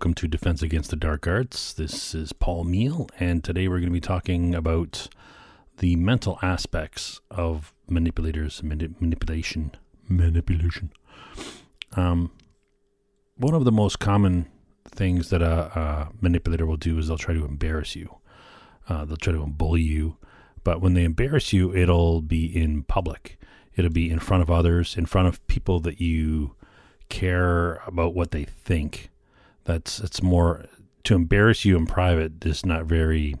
welcome to Defense Against the Dark Arts. This is Paul Meal, and today we're going to be talking about the mental aspects of manipulators, mani- manipulation, manipulation. Um, one of the most common things that a, a, manipulator will do is they'll try to embarrass you. Uh, they'll try to bully you, but when they embarrass you, it'll be in public. It'll be in front of others, in front of people that you care about what they think. That's it's more to embarrass you in private is not very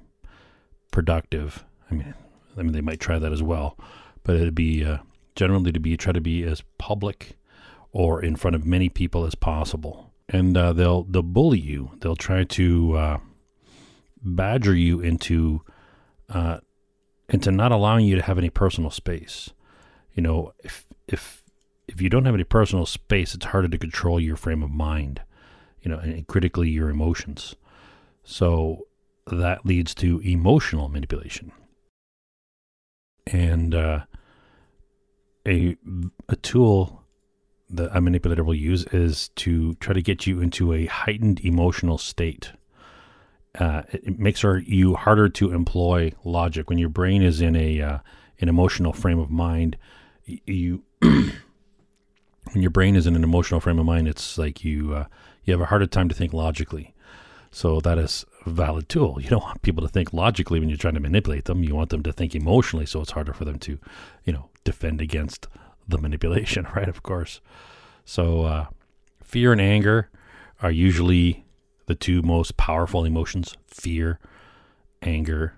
productive. I mean, I mean they might try that as well, but it'd be uh, generally to be try to be as public or in front of many people as possible, and uh, they'll they'll bully you. They'll try to uh, badger you into uh, into not allowing you to have any personal space. You know, if if if you don't have any personal space, it's harder to control your frame of mind, you know, and critically your emotions. So that leads to emotional manipulation. And uh, a a tool that a manipulator will use is to try to get you into a heightened emotional state. Uh, it, it, makes our, you harder to employ logic when your brain is in a uh, an emotional frame of mind. You when your brain is in an emotional frame of mind, it's like you uh, you have a harder time to think logically. So that is a valid tool. You don't want people to think logically when you're trying to manipulate them. You want them to think emotionally, so it's harder for them to, you know, defend against the manipulation, right? Of course. So uh, fear and anger are usually the two most powerful emotions. Fear, anger.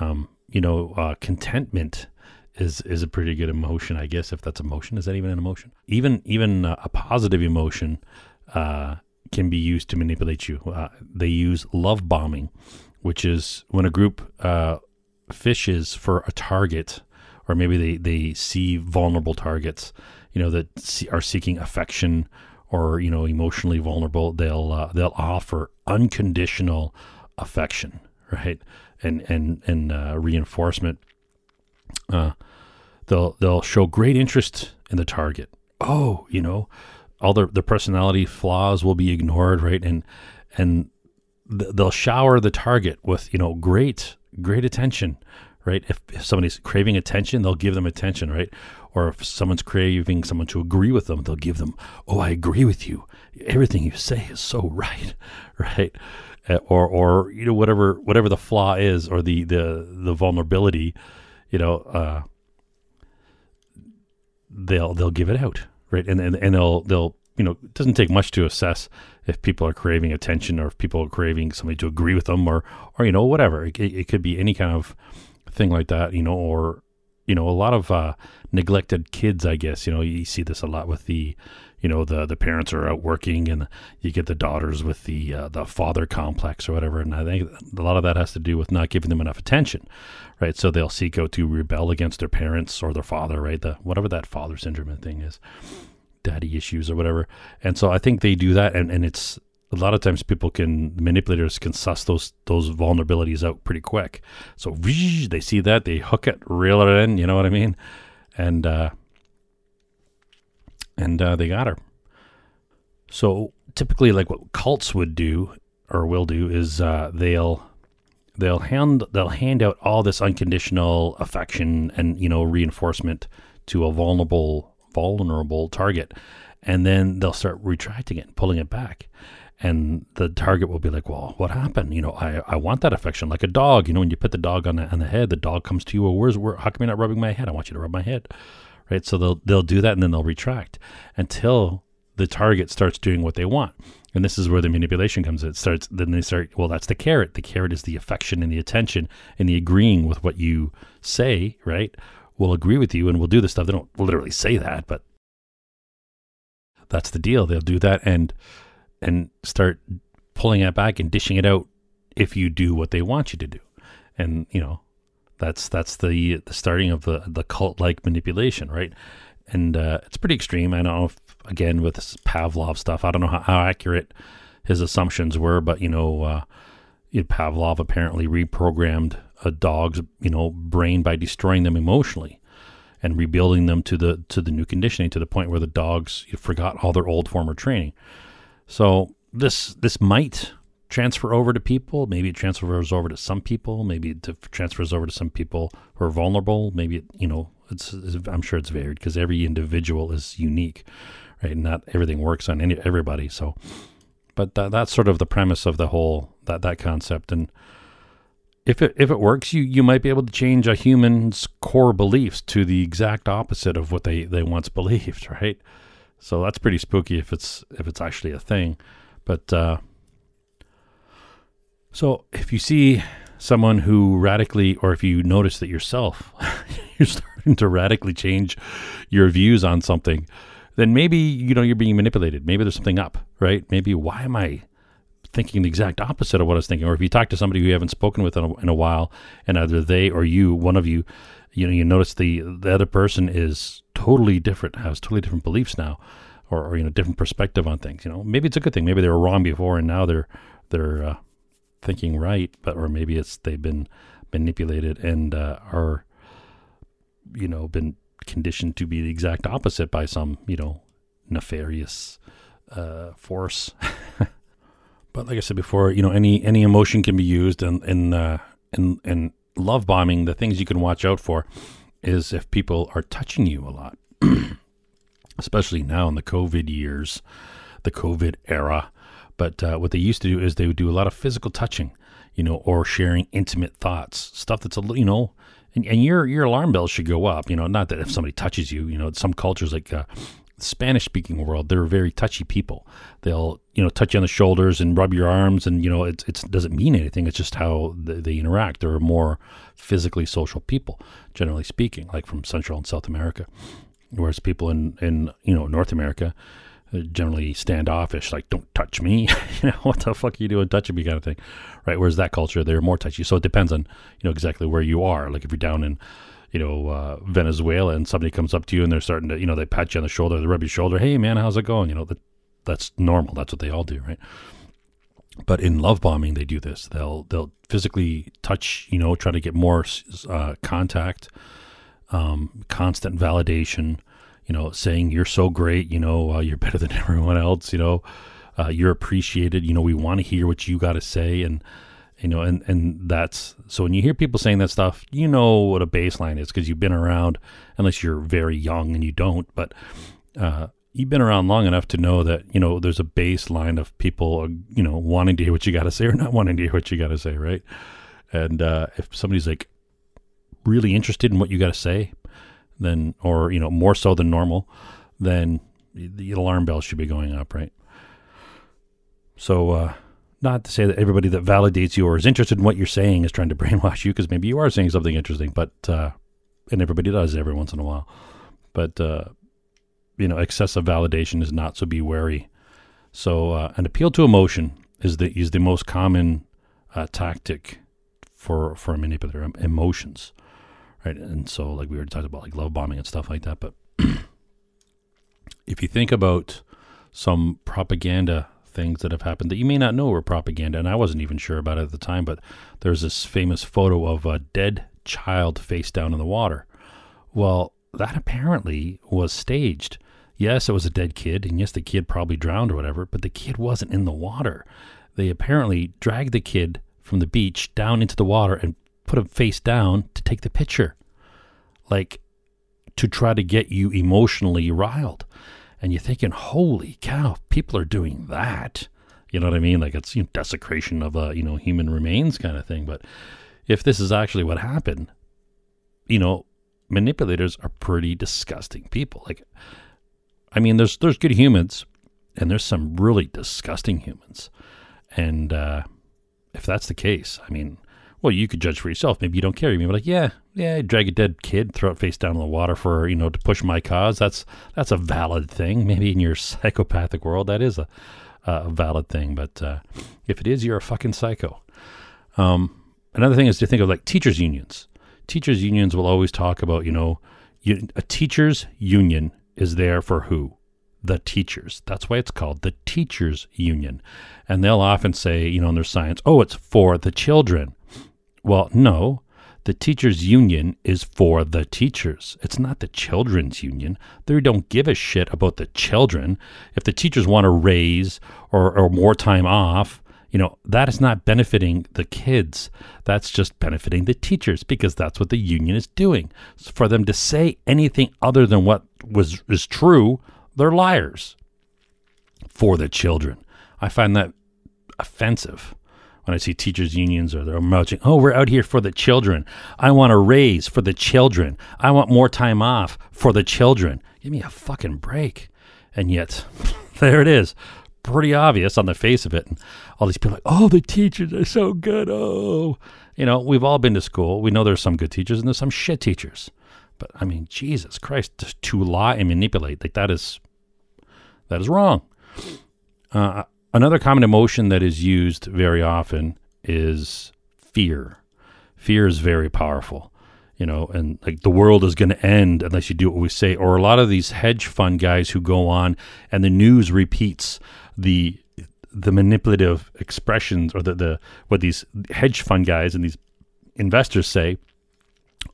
Um, you know, uh, contentment is is a pretty good emotion, I guess. If that's emotion, is that even an emotion? Even even uh, a positive emotion uh, can be used to manipulate you. Uh, they use love bombing, which is when a group uh, fishes for a target, or maybe they they see vulnerable targets, you know, that are seeking affection or you know emotionally vulnerable. They'll uh, they'll offer unconditional affection, right, and and and uh, reinforcement. Uh, they'll they'll show great interest in the target. Oh, you know, all their the personality flaws will be ignored, right? And and th- they'll shower the target with you know great great attention, right? If, if somebody's craving attention, they'll give them attention, right? Or if someone's craving someone to agree with them, they'll give them, oh, I agree with you. Everything you say is so right, right? Or or you know whatever whatever the flaw is or the the the vulnerability, you know. Uh, they'll they'll give it out, right? And and, and they'll they'll you know it doesn't take much to assess if people are craving attention or if people are craving somebody to agree with them or or you know whatever. It, it could be any kind of thing like that, you know, or you know a lot of uh, neglected kids. I guess you know you see this a lot with the you know the the parents are out working and you get the daughters with the uh, the father complex or whatever. And i think a lot of that has to do with not giving them enough attention right? So they'll seek out to rebel against their parents or their father right? The whatever that father syndrome thing is daddy issues or whatever. And so i think they do that. And and it's a lot of times people can manipulators can suss those those vulnerabilities out pretty quick. So they see that they hook it reel it in you know what i mean? And uh and uh, they got her. So typically, like what cults would do or will do is uh, they'll they'll hand they'll hand out all this unconditional affection and you know reinforcement to a vulnerable vulnerable target, and then they'll start retracting it, pulling it back. And the target will be like, "Well, what happened? You know, I, I want that affection, like a dog. You know, when you put the dog on the on the head, the dog comes to you. Well, where's where? How come you're not rubbing my head? I want you to rub my head." Right? So they'll they'll do that and then they'll retract until the target starts doing what they want. And this is where the manipulation comes in. It starts then they start, well, that's the carrot. The carrot is the affection and the attention and the agreeing with what you say, right? We'll agree with you and we'll do the stuff. They don't literally say that, but that's the deal. They'll do that and and start pulling it back and dishing it out if you do what they want you to do. And, you know, that's that's the the starting of the the cult like manipulation, right? And uh, it's pretty extreme. I don't know if again with Pavlov stuff, I don't know how, how accurate his assumptions were, but you know, uh, Pavlov apparently reprogrammed a dog's you know brain by destroying them emotionally and rebuilding them to the to the new conditioning to the point where the dogs forgot all their old former training. So this this might transfer over to people. Maybe it transfers over to some people. Maybe it transfers over to some people who are vulnerable. Maybe it, you know, it's, it's I'm sure it's varied because every individual is unique, right? Not everything works on any everybody. So, but that, that's sort of the premise of the whole that that concept. And if it if it works, you you might be able to change a human's core beliefs to the exact opposite of what they they once believed, right? So that's pretty spooky if it's if it's actually a thing. But uh, so if you see someone who radically, or if you notice that yourself, you're starting to radically change your views on something, then maybe you know you're being manipulated. Maybe there's something up, right? Maybe why am I thinking the exact opposite of what I was thinking? Or if you talk to somebody who you haven't spoken with in a, in a while, and either they or you, one of you, you know, you notice the the other person is totally different, has totally different beliefs now, or, or you know, different perspective on things. You know, maybe it's a good thing. Maybe they were wrong before, and now they're they're uh, thinking right, but or maybe it's they've been manipulated and uh, are you know been conditioned to be the exact opposite by some you know nefarious uh, force. but like I said before, you know any any emotion can be used, and in uh, in in love bombing, the things you can watch out for is if people are touching you a lot, especially now in the COVID years, the COVID era. But uh, what they used to do is they would do a lot of physical touching, you know, or sharing intimate thoughts, stuff that's a you know, and, and your your alarm bells should go up. You know, not that if somebody touches you, you know, some cultures like uh, Spanish speaking world, they're very touchy people. They'll you know touch you on the shoulders and rub your arms, and you know it it doesn't mean anything. It's just how they, they interact. They're more physically social people, generally speaking, like from Central and South America. Whereas people in in you know North America, generally standoffish, like "Don't touch me," you know, what the fuck are you doing touching me, kind of thing, right? Whereas that culture, they're more touchy. So it depends on you know exactly where you are. Like if you're down in you know uh, Venezuela and somebody comes up to you and they're starting to you know they pat you on the shoulder, they rub your shoulder, "Hey man, how's it going?" You know that that's normal. That's what they all do, right? But in love bombing, they do this. They'll they'll physically touch, you know, try to get more uh, contact, um, constant validation you know, saying you're so great, you know, uh, you're better than everyone else, you know, uh, you're appreciated, you know, we want to hear what you got to say, and you know, and and that's so when you hear people saying that stuff, you know what a baseline is because you've been around, unless you're very young and you don't, but uh, you've been around long enough to know that you know there's a baseline of people, uh, you know, wanting to hear what you got to say or not wanting to hear what you got to say, right? And uh, if somebody's like really interested in what you got to say, then, or you know, more so than normal, then the alarm bell should be going up, right? So, uh, not to say that everybody that validates you or is interested in what you're saying is trying to brainwash you, because maybe you are saying something interesting, but uh, and everybody does every once in a while. But uh, you know, excessive validation is not, so be wary. So, uh, an appeal to emotion is the is the most common uh, tactic for for manipulator emotions right? And so, like we already talked about, like love bombing and stuff like that. But if you think about some propaganda things that have happened that you may not know were propaganda, and I wasn't even sure about it at the time, but there's this famous photo of a dead child face down in the water. Well, that apparently was staged. Yes, it was a dead kid, and yes, the kid probably drowned or whatever, but the kid wasn't in the water. They apparently dragged the kid from the beach down into the water and put him face down to take the picture, like to try to get you emotionally riled. And you're thinking, holy cow, people are doing that. You know what I mean? Like it's you know, desecration of a you know human remains kind of thing. But if this is actually what happened, you know, manipulators are pretty disgusting people. Like, I mean, there's there's good humans, and there's some really disgusting humans. And uh, if that's the case, I mean, well, you could judge for yourself. Maybe you don't care. You may be like, yeah, yeah, drag a dead kid, throw it face down in the water for you know to push my cause. That's that's a valid thing. Maybe in your psychopathic world, that is a, a valid thing. But uh, if it is, you're a fucking psycho. Um, another thing is to think of like teachers unions. Teachers unions will always talk about you know you, a teachers union is there for who the teachers. That's why it's called the teachers union. And they'll often say, you know, in their science, oh, it's for the children. Well, no, the teachers union is for the teachers. It's not the children's union. They don't give a shit about the children. If the teachers want to raise or, or more time off, you know, that is not benefiting the kids. That's just benefiting the teachers because that's what the union is doing. So for them to say anything other than what was is true, they're liars. For the children. I find that offensive when I see teachers' unions or they're marching, oh, we're out here for the children. I want a raise for the children. I want more time off for the children. Give me a fucking break. And yet, there it is. Pretty obvious on the face of it. And all these people like, oh, the teachers are so good. Oh, you know, we've all been to school. We know there's some good teachers and there's some shit teachers. But I mean, Jesus Christ, to lie and manipulate like that is that is wrong. Uh, Another common emotion that is used very often is fear. Fear is very powerful, you know, and like the world is going to end unless you do what we say. Or a lot of these hedge fund guys who go on and the news repeats the the manipulative expressions or the, the what these hedge fund guys and these investors say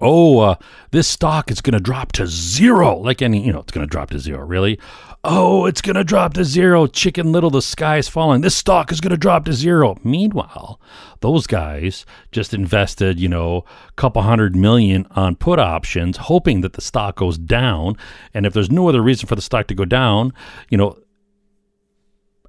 oh, uh, this stock is going to drop to zero. Like any, you know, it's going to drop to zero. Really? Oh, it's going to drop to zero. Chicken Little, the sky is falling. This stock is going to drop to zero. Meanwhile, those guys just invested, you know, a couple hundred million on put options, hoping that the stock goes down. And if there's no other reason for the stock to go down, you know,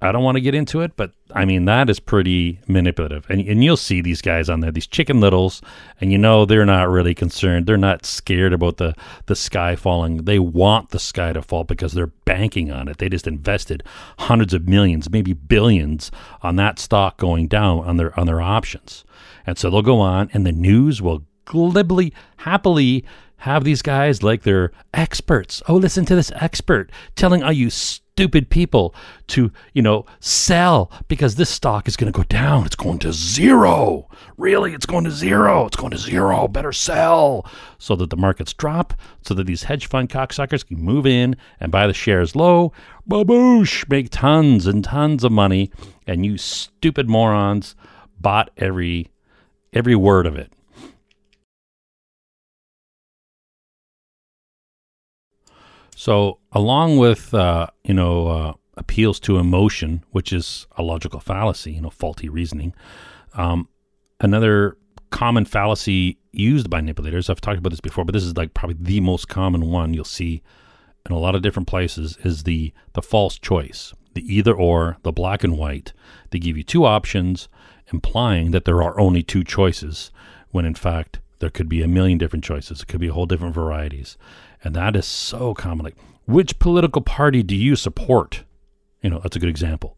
I don't want to get into it, but I mean that is pretty manipulative. And and you'll see these guys on there, these chicken littles, and you know they're not really concerned. They're not scared about the the sky falling. They want the sky to fall because they're banking on it. They just invested hundreds of millions, maybe billions on that stock going down on their on their options. And so they'll go on and the news will glibly happily have these guys like they're experts. Oh, listen to this expert telling all you stupid people to, you know, sell because this stock is going to go down. It's going to zero. Really, it's going to zero. It's going to zero. Better sell so that the markets drop, so that these hedge fund cocksuckers can move in and buy the shares low. Baboosh, make tons and tons of money. And you stupid morons bought every every word of it. So, along with uh, you know uh, appeals to emotion, which is a logical fallacy, you know, faulty reasoning. Um, another common fallacy used by manipulators. I've talked about this before, but this is like probably the most common one you'll see in a lot of different places. Is the the false choice, the either or, the black and white. They give you two options, implying that there are only two choices, when in fact there could be a million different choices. It could be a whole different varieties. And that is so common. Like, which political party do you support? You know, that's a good example.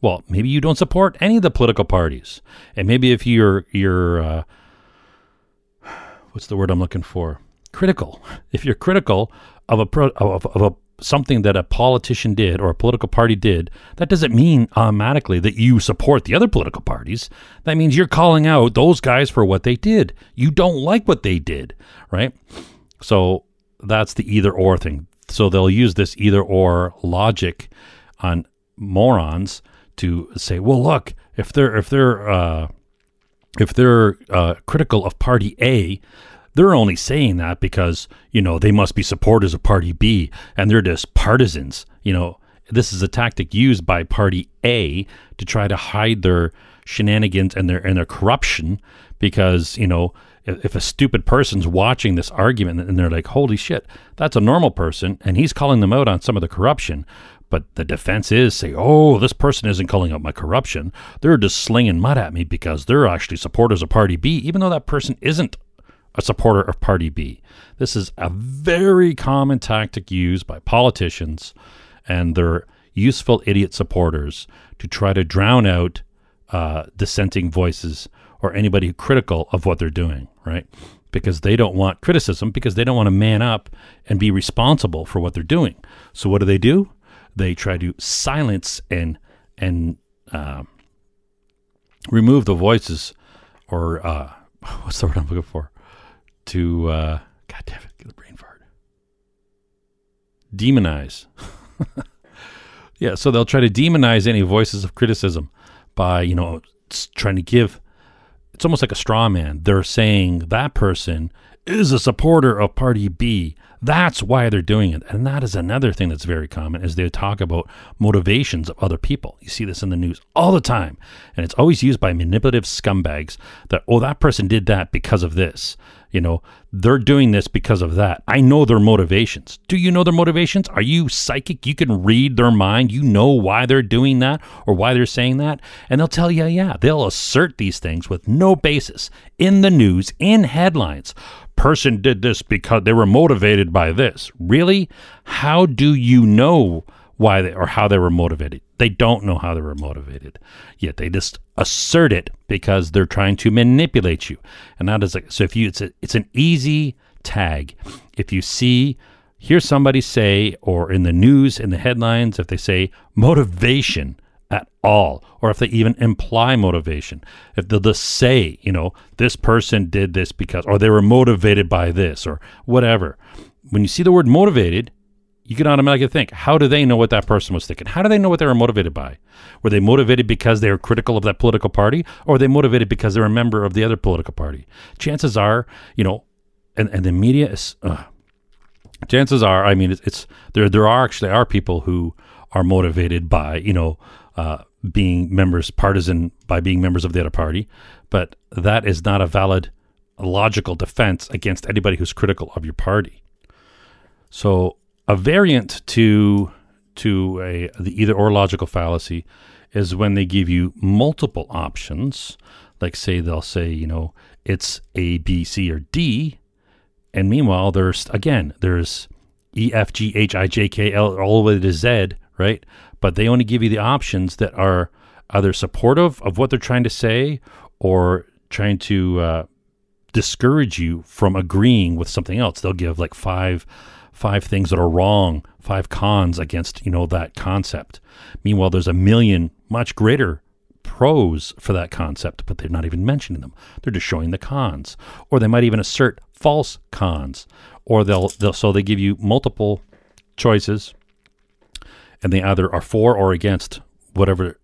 Well, maybe you don't support any of the political parties. And maybe if you're, you're, uh, what's the word I'm looking for? Critical. If you're critical of a, pro, of, of a something that a politician did or a political party did, that doesn't mean automatically that you support the other political parties. That means you're calling out those guys for what they did. You don't like what they did, right? So that's the either or thing. So they'll use this either or logic on morons to say, well, look, if they're if they're uh, if they're uh, critical of Party A, they're only saying that because you know they must be supporters of Party B, and they're just partisans. You know, this is a tactic used by Party A to try to hide their shenanigans and their and their corruption because you know if a stupid person's watching this argument and they're like, holy shit, that's a normal person, and he's calling them out on some of the corruption. But the defense is say, oh, this person isn't calling out my corruption. They're just slinging mud at me because they're actually supporters of Party B, even though that person isn't a supporter of Party B. This is a very common tactic used by politicians and their useful idiot supporters to try to drown out uh, dissenting voices or anybody critical of what they're doing, right? Because they don't want criticism because they don't want to man up and be responsible for what they're doing. So what do they do? They try to silence and and uh, remove the voices, or uh, what's the word I'm looking for? To uh, God damn it, get a brain fart. Demonize. yeah, so they'll try to demonize any voices of criticism by you know trying to give it's almost like a straw man. They're saying that person is a supporter of party B. That's why they're doing it. And that is another thing that's very common is they talk about motivations of other people. You see this in the news all the time. And it's always used by manipulative scumbags that, oh, that person did that because of this. You know, they're doing this because of that. I know their motivations. Do you know their motivations? Are you psychic? You can read their mind. You know why they're doing that or why they're saying that. And they'll tell you, yeah, they'll assert these things with no basis in the news, in headlines person did this because they were motivated by this. Really? How do you know why they or how they were motivated? They don't know how they were motivated. Yet they just assert it because they're trying to manipulate you. And that is like so if you it's a, it's an easy tag. If you see hear somebody say or in the news in the headlines if they say motivation at all, or if they even imply motivation. If they'll just say, you know, this person did this because, or they were motivated by this, or whatever. When you see the word motivated, you can automatically think, how do they know what that person was thinking? How do they know what they were motivated by? Were they motivated because they were critical of that political party, or were they motivated because they're a member of the other political party? Chances are, you know, and, and the media is, uh, chances are, I mean, it's, it's there. There are actually are people who are motivated by, you know, uh, being members partisan by being members of the other party, but that is not a valid logical defense against anybody who's critical of your party. So a variant to to a the either or logical fallacy is when they give you multiple options. Like say they'll say, you know, it's A, B, C, or D. And meanwhile, there's again, there's E, F, G, H, I, J, K, L, all the way to Z, right? but they only give you the options that are either supportive of what they're trying to say or trying to uh, discourage you from agreeing with something else. They'll give like five five things that are wrong, five cons against you know that concept. Meanwhile, there's a million much greater pros for that concept, but they're not even mentioning them. They're just showing the cons, or they might even assert false cons, or they'll, they'll so they give you multiple choices and they either are for or against whatever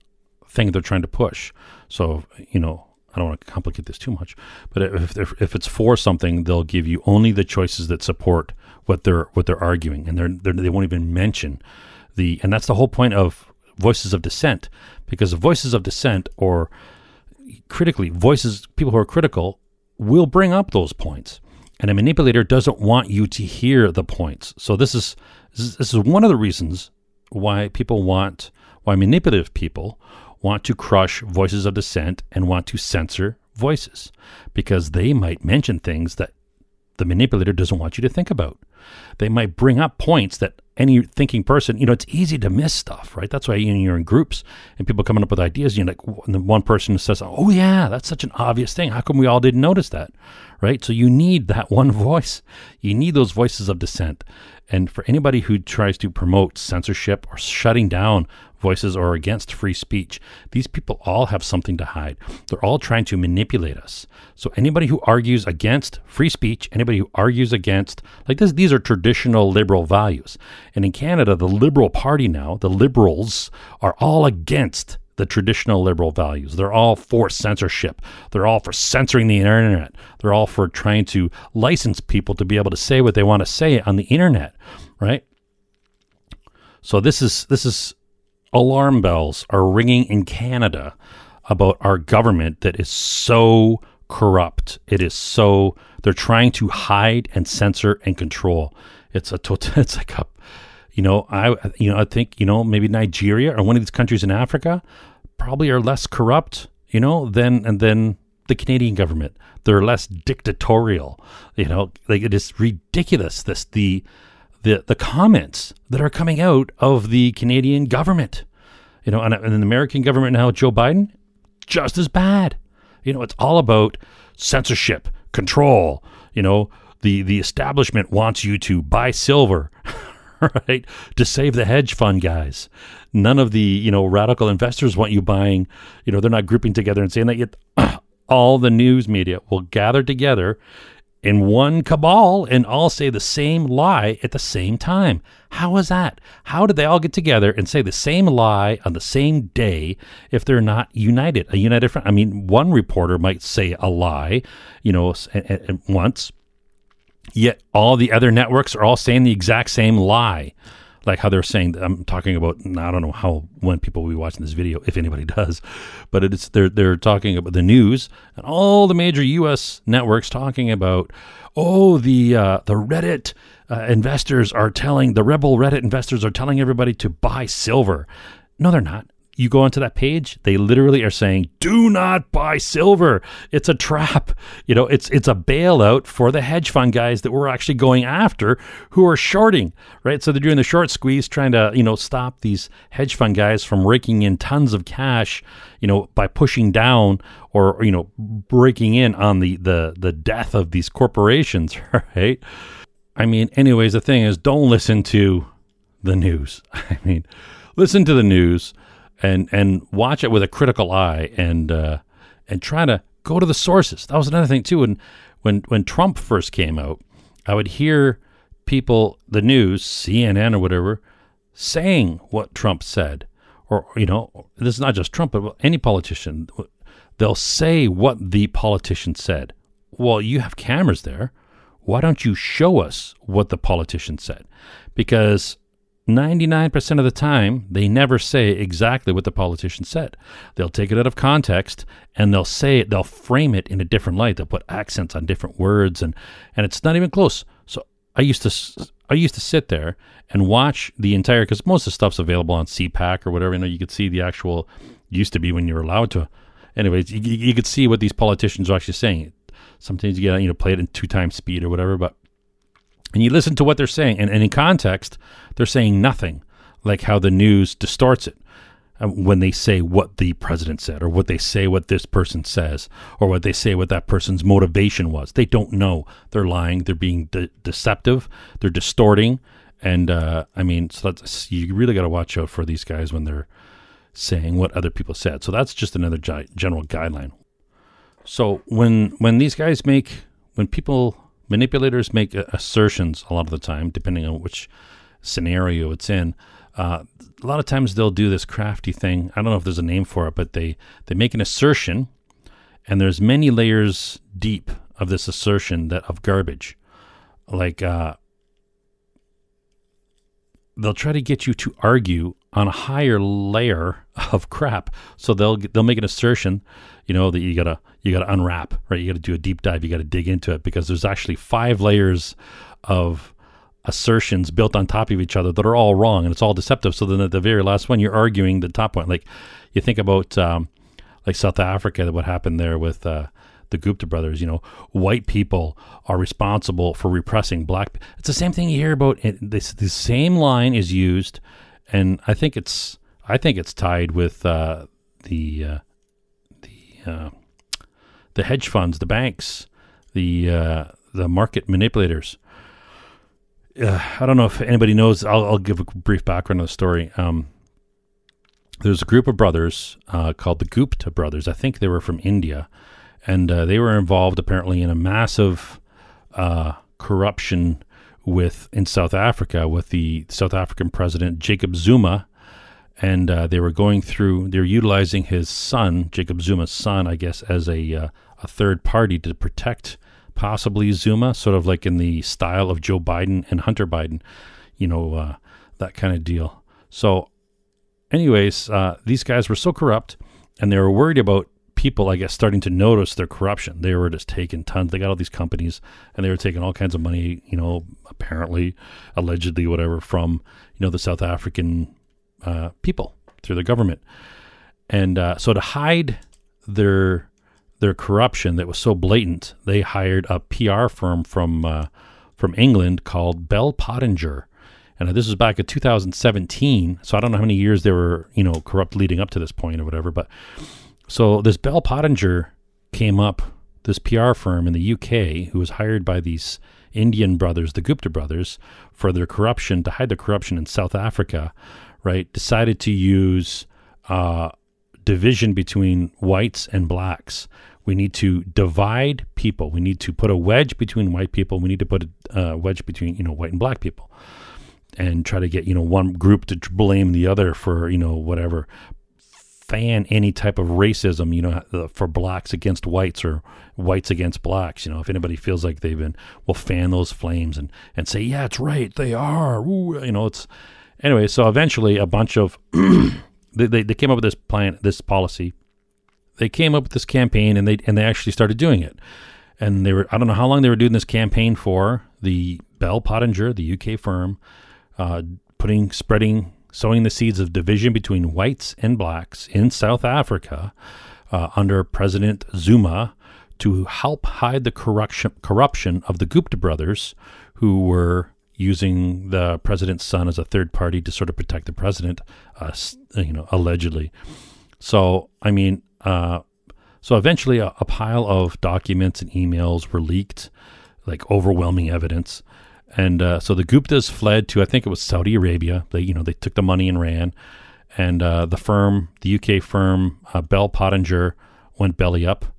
thing they're trying to push. So, you know, I don't want to complicate this too much, but if, if, if it's for something, they'll give you only the choices that support what they're what they're arguing, and they're, they're they won't even mention the. And that's the whole point of voices of dissent, because voices of dissent or critically voices people who are critical will bring up those points, and a manipulator doesn't want you to hear the points. So this is this is one of the reasons why people want, why manipulative people want to crush voices of dissent and want to censor voices because they might mention things that the manipulator doesn't want you to think about. They might bring up points that any thinking person, you know, it's easy to miss stuff, right? That's why you know, you're in groups and people coming up with ideas. You know, like and one person says, "Oh yeah, that's such an obvious thing. How come we all didn't notice that?" Right? So you need that one voice. You need those voices of dissent. And for anybody who tries to promote censorship or shutting down voices or against free speech, these people all have something to hide. They're all trying to manipulate us. So anybody who argues against free speech, anybody who argues against like this, these are traditional liberal values. And in Canada, the Liberal Party now, the liberals are all against the traditional liberal values. They're all for censorship. They're all for censoring the internet. They're all for trying to license people to be able to say what they want to say on the internet, right? So this is this is alarm bells are ringing in Canada about our government that is so corrupt. It is so they're trying to hide and censor and control. It's a total it's like a you know, I you know I think you know maybe Nigeria or one of these countries in Africa probably are less corrupt, you know, than and then the Canadian government. They're less dictatorial, you know. Like it is ridiculous. This the the the comments that are coming out of the Canadian government, you know, and, and the American government now, Joe Biden, just as bad. You know, it's all about censorship, control. You know, the the establishment wants you to buy silver. right? To save the hedge fund guys. None of the, you know, radical investors want you buying, you know, they're not grouping together and saying that yet all the news media will gather together in one cabal and all say the same lie at the same time. How is that? How did they all get together and say the same lie on the same day if they're not united? A united front. I mean, one reporter might say a lie, you know, once, yet all the other networks are all saying the exact same lie. Like how they're saying I'm talking about I don't know how when people will be watching this video if anybody does but it's they're they're talking about the news and all the major US networks talking about oh the uh, the Reddit uh, investors are telling the rebel Reddit investors are telling everybody to buy silver. No they're not you go onto that page, they literally are saying, "Do not buy silver. It's a trap." You know, it's it's a bailout for the hedge fund guys that we're actually going after who are shorting, right? So they're doing the short squeeze trying to, you know, stop these hedge fund guys from raking in tons of cash, you know, by pushing down or, you know, breaking in on the the the death of these corporations, right? I mean, anyways, the thing is don't listen to the news. I mean, listen to the news and and watch it with a critical eye and uh, and try to go to the sources. That was another thing too. When when when Trump first came out, I would hear people, the news, CNN or whatever, saying what Trump said, or you know, this is not just Trump, but any politician. They'll say what the politician said. Well, you have cameras there. Why don't you show us what the politician said? Because 99% of the time, they never say exactly what the politician said. They'll take it out of context and they'll say it, they'll frame it in a different light. They'll put accents on different words and, and it's not even close. So I used to, I used to sit there and watch the entire, because most of the stuff's available on CPAC or whatever. You know, you could see the actual, used to be when you were allowed to. Anyways, you, you could see what these politicians are actually saying. Sometimes you get, you know, play it in two times speed or whatever, but and you listen to what they're saying, and, and in context, they're saying nothing like how the news distorts it uh, when they say what the president said, or what they say what this person says, or what they say what that person's motivation was. They don't know. They're lying. They're being de- deceptive. They're distorting. And uh, I mean, so that's, you really got to watch out for these guys when they're saying what other people said. So that's just another gi- general guideline. So when when these guys make when people manipulators make assertions a lot of the time, depending on which scenario it's in. Uh, a lot of times they'll do this crafty thing. I don't know if there's a name for it, but they they make an assertion, and there's many layers deep of this assertion that of garbage. Like uh, they'll try to get you to argue on a higher layer of crap. So they'll they'll make an assertion, you know, that you gotta you gotta unwrap, right? You gotta do a deep dive. You gotta dig into it because there's actually five layers of assertions built on top of each other that are all wrong and it's all deceptive. So then at the very last one, you're arguing the top one. Like you think about um, like South Africa, what happened there with. Uh, the Gupta brothers, you know, white people are responsible for repressing black. It's the same thing you hear about. It, this the same line is used and I think it's I think it's tied with uh, the uh, the uh, the hedge funds, the banks, the uh, the market manipulators. Uh, I don't know if anybody knows. I'll, I'll, give a brief background of the story. Um, there's a group of brothers uh, called the Gupta brothers. I think they were from India, and they were involved apparently in a massive corruption with in South Africa with the South African president Jacob Zuma, and uh, they were going through. They're utilizing his son, Jacob Zuma's son, I guess, as a uh, a third party to protect possibly Zuma, sort of like in the style of Joe Biden and Hunter Biden, you know, uh, that kind of deal. So, anyways, uh, these guys were so corrupt, and they were worried about people, I guess, starting to notice their corruption. They were just taking tons. They got all these companies, and they were taking all kinds of money. You know, apparently, allegedly, whatever, from you know the South African uh, people through the government. And uh, so to hide their their corruption that was so blatant, they hired a PR firm from uh, from England called Bell Pottinger. And this was back in 2017, so I don't know how many years they were, you know, corrupt leading up to this point or whatever. But so this Bell Pottinger came up, this PR firm in the UK, who was hired by these Indian brothers, the Gupta brothers, for their corruption to hide their corruption in South Africa, right? Decided to use uh, division between whites and blacks, We need to divide people. We need to put a wedge between white people. We need to put a uh, wedge between you know white and black people, and try to get you know one group to blame the other for you know whatever fan any type of racism, you know, for blacks against whites or whites against blacks. You know, if anybody feels like they've been, will fan those flames and, and say, yeah, it's right, they are. Ooh, you know, it's anyway. So eventually, a bunch of they, they, they came up with this plan, this policy. They came up with this campaign, and they and they actually started doing it. And they were I don't know how long they were doing this campaign for. The Bell Pottinger, the UK firm, uh, putting spreading sowing the seeds of division between whites and blacks in South Africa uh, under President Zuma to help hide the corruption, corruption of the Gupta brothers, who were using the president's son as a third party to sort of protect the president, uh, you know, allegedly. So, I mean, uh, so eventually a, a, pile of documents and emails were leaked, like overwhelming evidence. And uh, so the Guptas fled to, I think it was Saudi Arabia. They, you know, they took the money and ran. And uh, the firm, the UK firm, uh, Bell Pottinger, went belly up.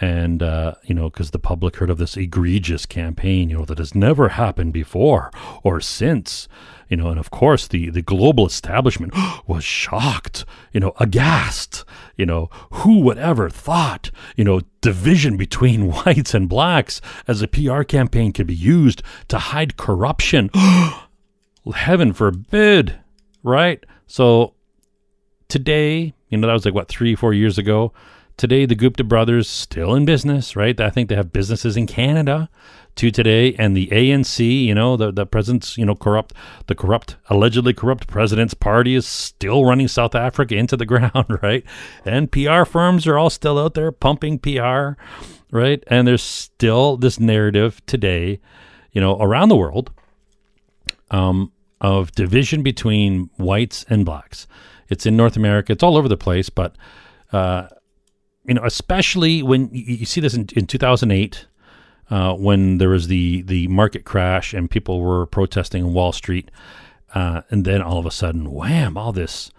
And, uh, you know, because the public heard of this egregious campaign, you know, that has never happened before or since you know, and of course the, the global establishment was shocked, you know, aghast, you know, who would ever thought, you know, division between whites and blacks as a PR campaign could be used to hide corruption. Heaven forbid, right? So today, you know, that was like what, three, four years ago. Today, the Gupta brothers still in business, right? I think they have businesses in Canada to today, and the ANC, you know, the the president's, you know, corrupt, the corrupt, allegedly corrupt president's party is still running South Africa into the ground, right? And PR firms are all still out there pumping PR, right? And there's still this narrative today, you know, around the world, um, of division between whites and blacks. It's in North America. It's all over the place, but. Uh, you know, especially when you, see this in, in 2008, uh, when there was the the market crash and people were protesting on Wall Street, uh, and then all of a sudden, wham! All this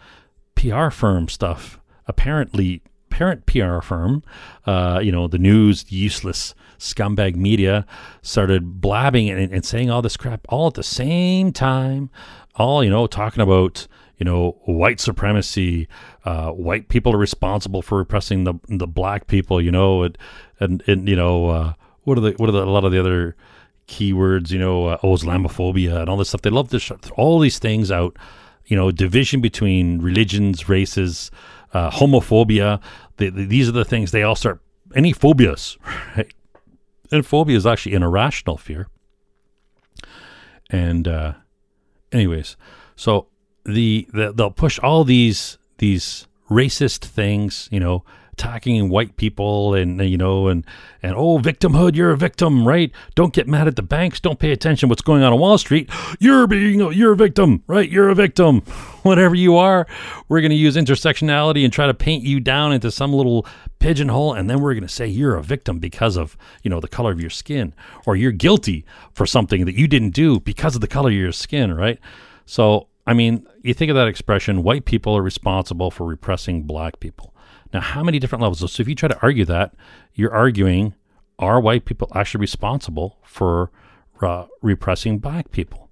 PR firm stuff. Apparently, parent PR firm, uh, you know, the news, useless scumbag media, started blabbing and, and saying all this crap all at the same time. All you know, talking about you know, white supremacy. Uh, white people are responsible for repressing the the black people. You know, and and, and you know, uh, what are the what are the, a lot of the other keywords? You know, uh, oh, Islamophobia and all this stuff. They love to shut all these things out. You know, division between religions, races, uh, homophobia. The, the, these are the things they all start. Any phobias, right? And phobia is actually an irrational fear. And, uh, anyways, so the, the they'll push all these these racist things, you know, attacking white people and you know and and oh victimhood you're a victim right? Don't get mad at the banks. Don't pay attention what's going on on wall street. You're being you're a victim right? You're a victim. Whatever you are we're going to use intersectionality and try to paint you down into some little pigeonhole and then we're going to say you're a victim because of you know the color of your skin or you're guilty for something that you didn't do because of the color of your skin right? So I mean, you think of that expression, white people are responsible for repressing black people. Now, how many different levels? So if you try to argue that, you're arguing, are white people actually responsible for uh, repressing black people?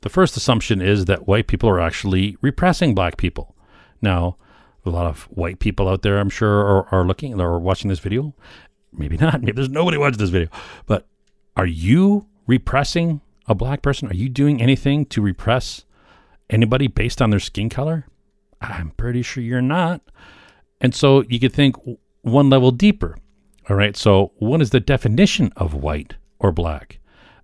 The first assumption is that white people are actually repressing black people. Now, a lot of white people out there, I'm sure, are, are looking or watching this video. Maybe not. Maybe there's nobody watching this video. But are you repressing a black person? Are you doing anything to repress anybody based on their skin color? I'm pretty sure you're not. And so you could think one level deeper. All right. So, what is the definition of white or black?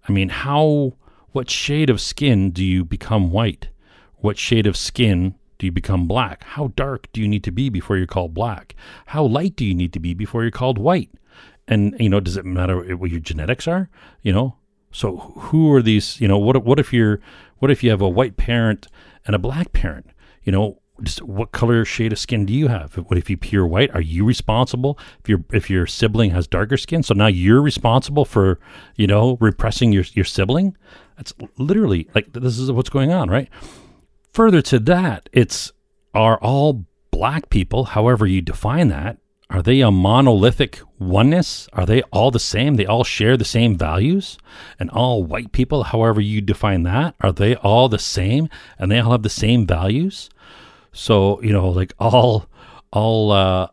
I mean, how, what shade of skin do you become white? What shade of skin do you become black? How dark do you need to be before you're called black? How light do you need to be before you're called white? And, you know, does it matter what your genetics are? You know, so who are these, you know, what, what if you're, what if you have a white parent and a black parent? You know, just what color shade of skin do you have? What if you pure white? Are you responsible if your if your sibling has darker skin? So now you're responsible for you know repressing your your sibling. That's literally like this is what's going on, right? Further to that, it's are all black people, however you define that, Are they a monolithic oneness? Are they all the same? They all share the same values? And all white people, however you define that, are they all the same and they all have the same values? So, you know, like all all uh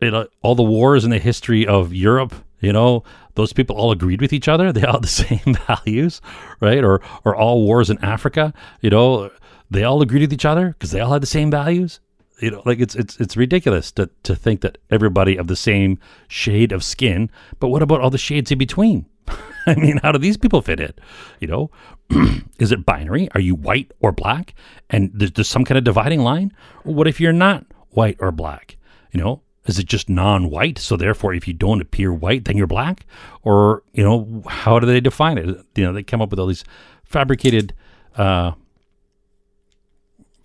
know, all the wars in the history of Europe, you know, those people all agreed with each other. They all had the same values, right? Or or all wars in Africa, you know, they all agreed with each other because they all had the same values you know, like it's it's it's ridiculous to to think that everybody of the same shade of skin. But what about all the shades in between? I mean, how do these people fit in? You know, is it binary? Are you white or black? And there's, there's some kind of dividing line. What if you're not white or black? You know, is it just non-white? So therefore, if you don't appear white, then you're black? Or you know, how do they define it? You know, they come up with all these fabricated uh,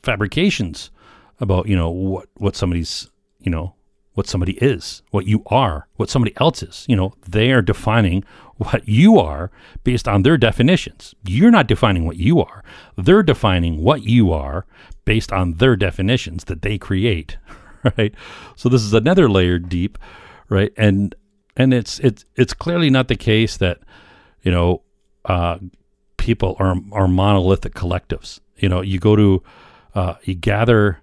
fabrications about you know what what somebody's you know what somebody is, what you are, what somebody else is. You know, they are defining what you are based on their definitions. You're not defining what you are. They're defining what you are based on their definitions that they create, right? So this is another layer deep, right? And and it's it's it's clearly not the case that you know uh, people are are monolithic collectives. You know, you go to uh, you gather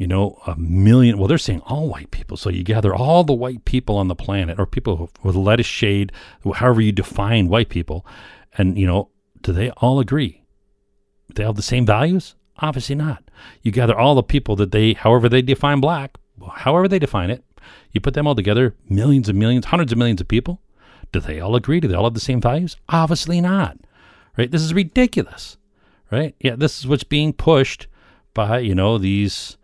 you know, a million. Well, they're saying all white people. So you gather all the white people on the planet, or people with lettuce shade, however you define white people, and you know, do they all agree? They have the same values? Obviously not. You gather all the people that they, however they define black, however they define it, you put them all together, millions and millions, hundreds of millions of people. Do they all agree? Do they all have the same values? Obviously not. Right? This is ridiculous. Right? Yeah, this is what's being pushed by, you know, these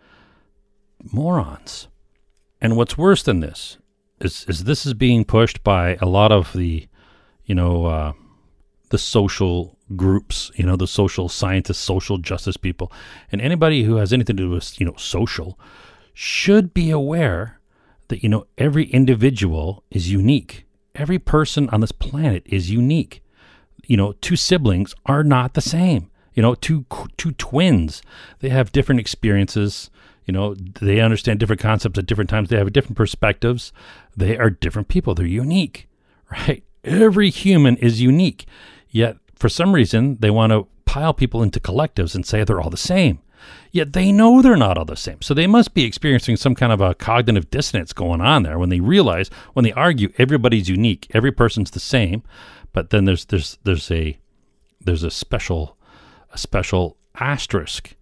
morons. And what's worse than this is, is this is being pushed by a lot of the, you know, uh, the social groups, you know, the social scientists, social justice people, and anybody who has anything to do with, you know, social should be aware that, you know, every individual is unique. Every person on this planet is unique. You know, two siblings are not the same. You know, two two twins, they have different experiences, you know, they understand different concepts at different times. They have different perspectives. They are different people. They're unique, right? Every human is unique. Yet, for some reason, they want to pile people into collectives and say they're all the same. Yet they know they're not all the same. So they must be experiencing some kind of a cognitive dissonance going on there when they realize, when they argue, everybody's unique, every person's the same. But then there's there's there's a there's a special a special asterisk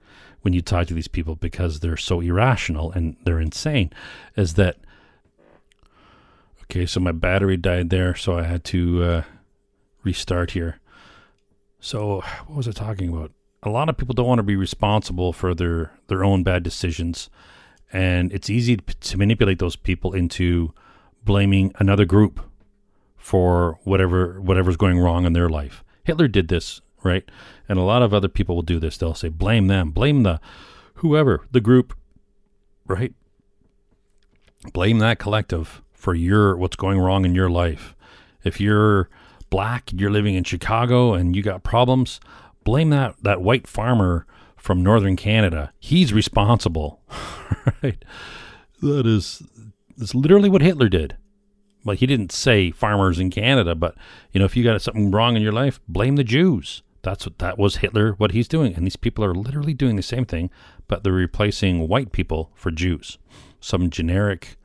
when you talk to these people because they're so irrational and they're insane is that okay so my battery died there so i had to uh, restart here. So what was i talking about? A lot of people don't want to be responsible for their their own bad decisions and it's easy to manipulate those people into blaming another group for whatever whatever's going wrong in their life. Hitler did this right? And a lot of other people will do this. They'll say, blame them, blame the whoever, the group, right? Blame that collective for your what's going wrong in your life. If you're black, you're living in Chicago and you got problems, blame that that white farmer from northern Canada. He's responsible. right? That is that's literally what Hitler did. Well, he didn't say farmers in Canada, but you know, if you got something wrong in your life, blame the Jews. That's what that was Hitler, what he's doing. And these people are literally doing the same thing, but they're replacing white people for Jews. Some generic,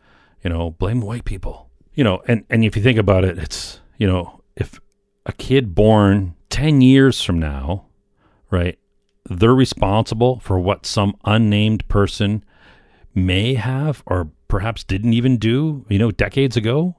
you know, blame white people. You know, and, and if you think about it, it's, you know, if a kid born 10 years from now, right, they're responsible for what some unnamed person may have or perhaps didn't even do, you know, decades ago,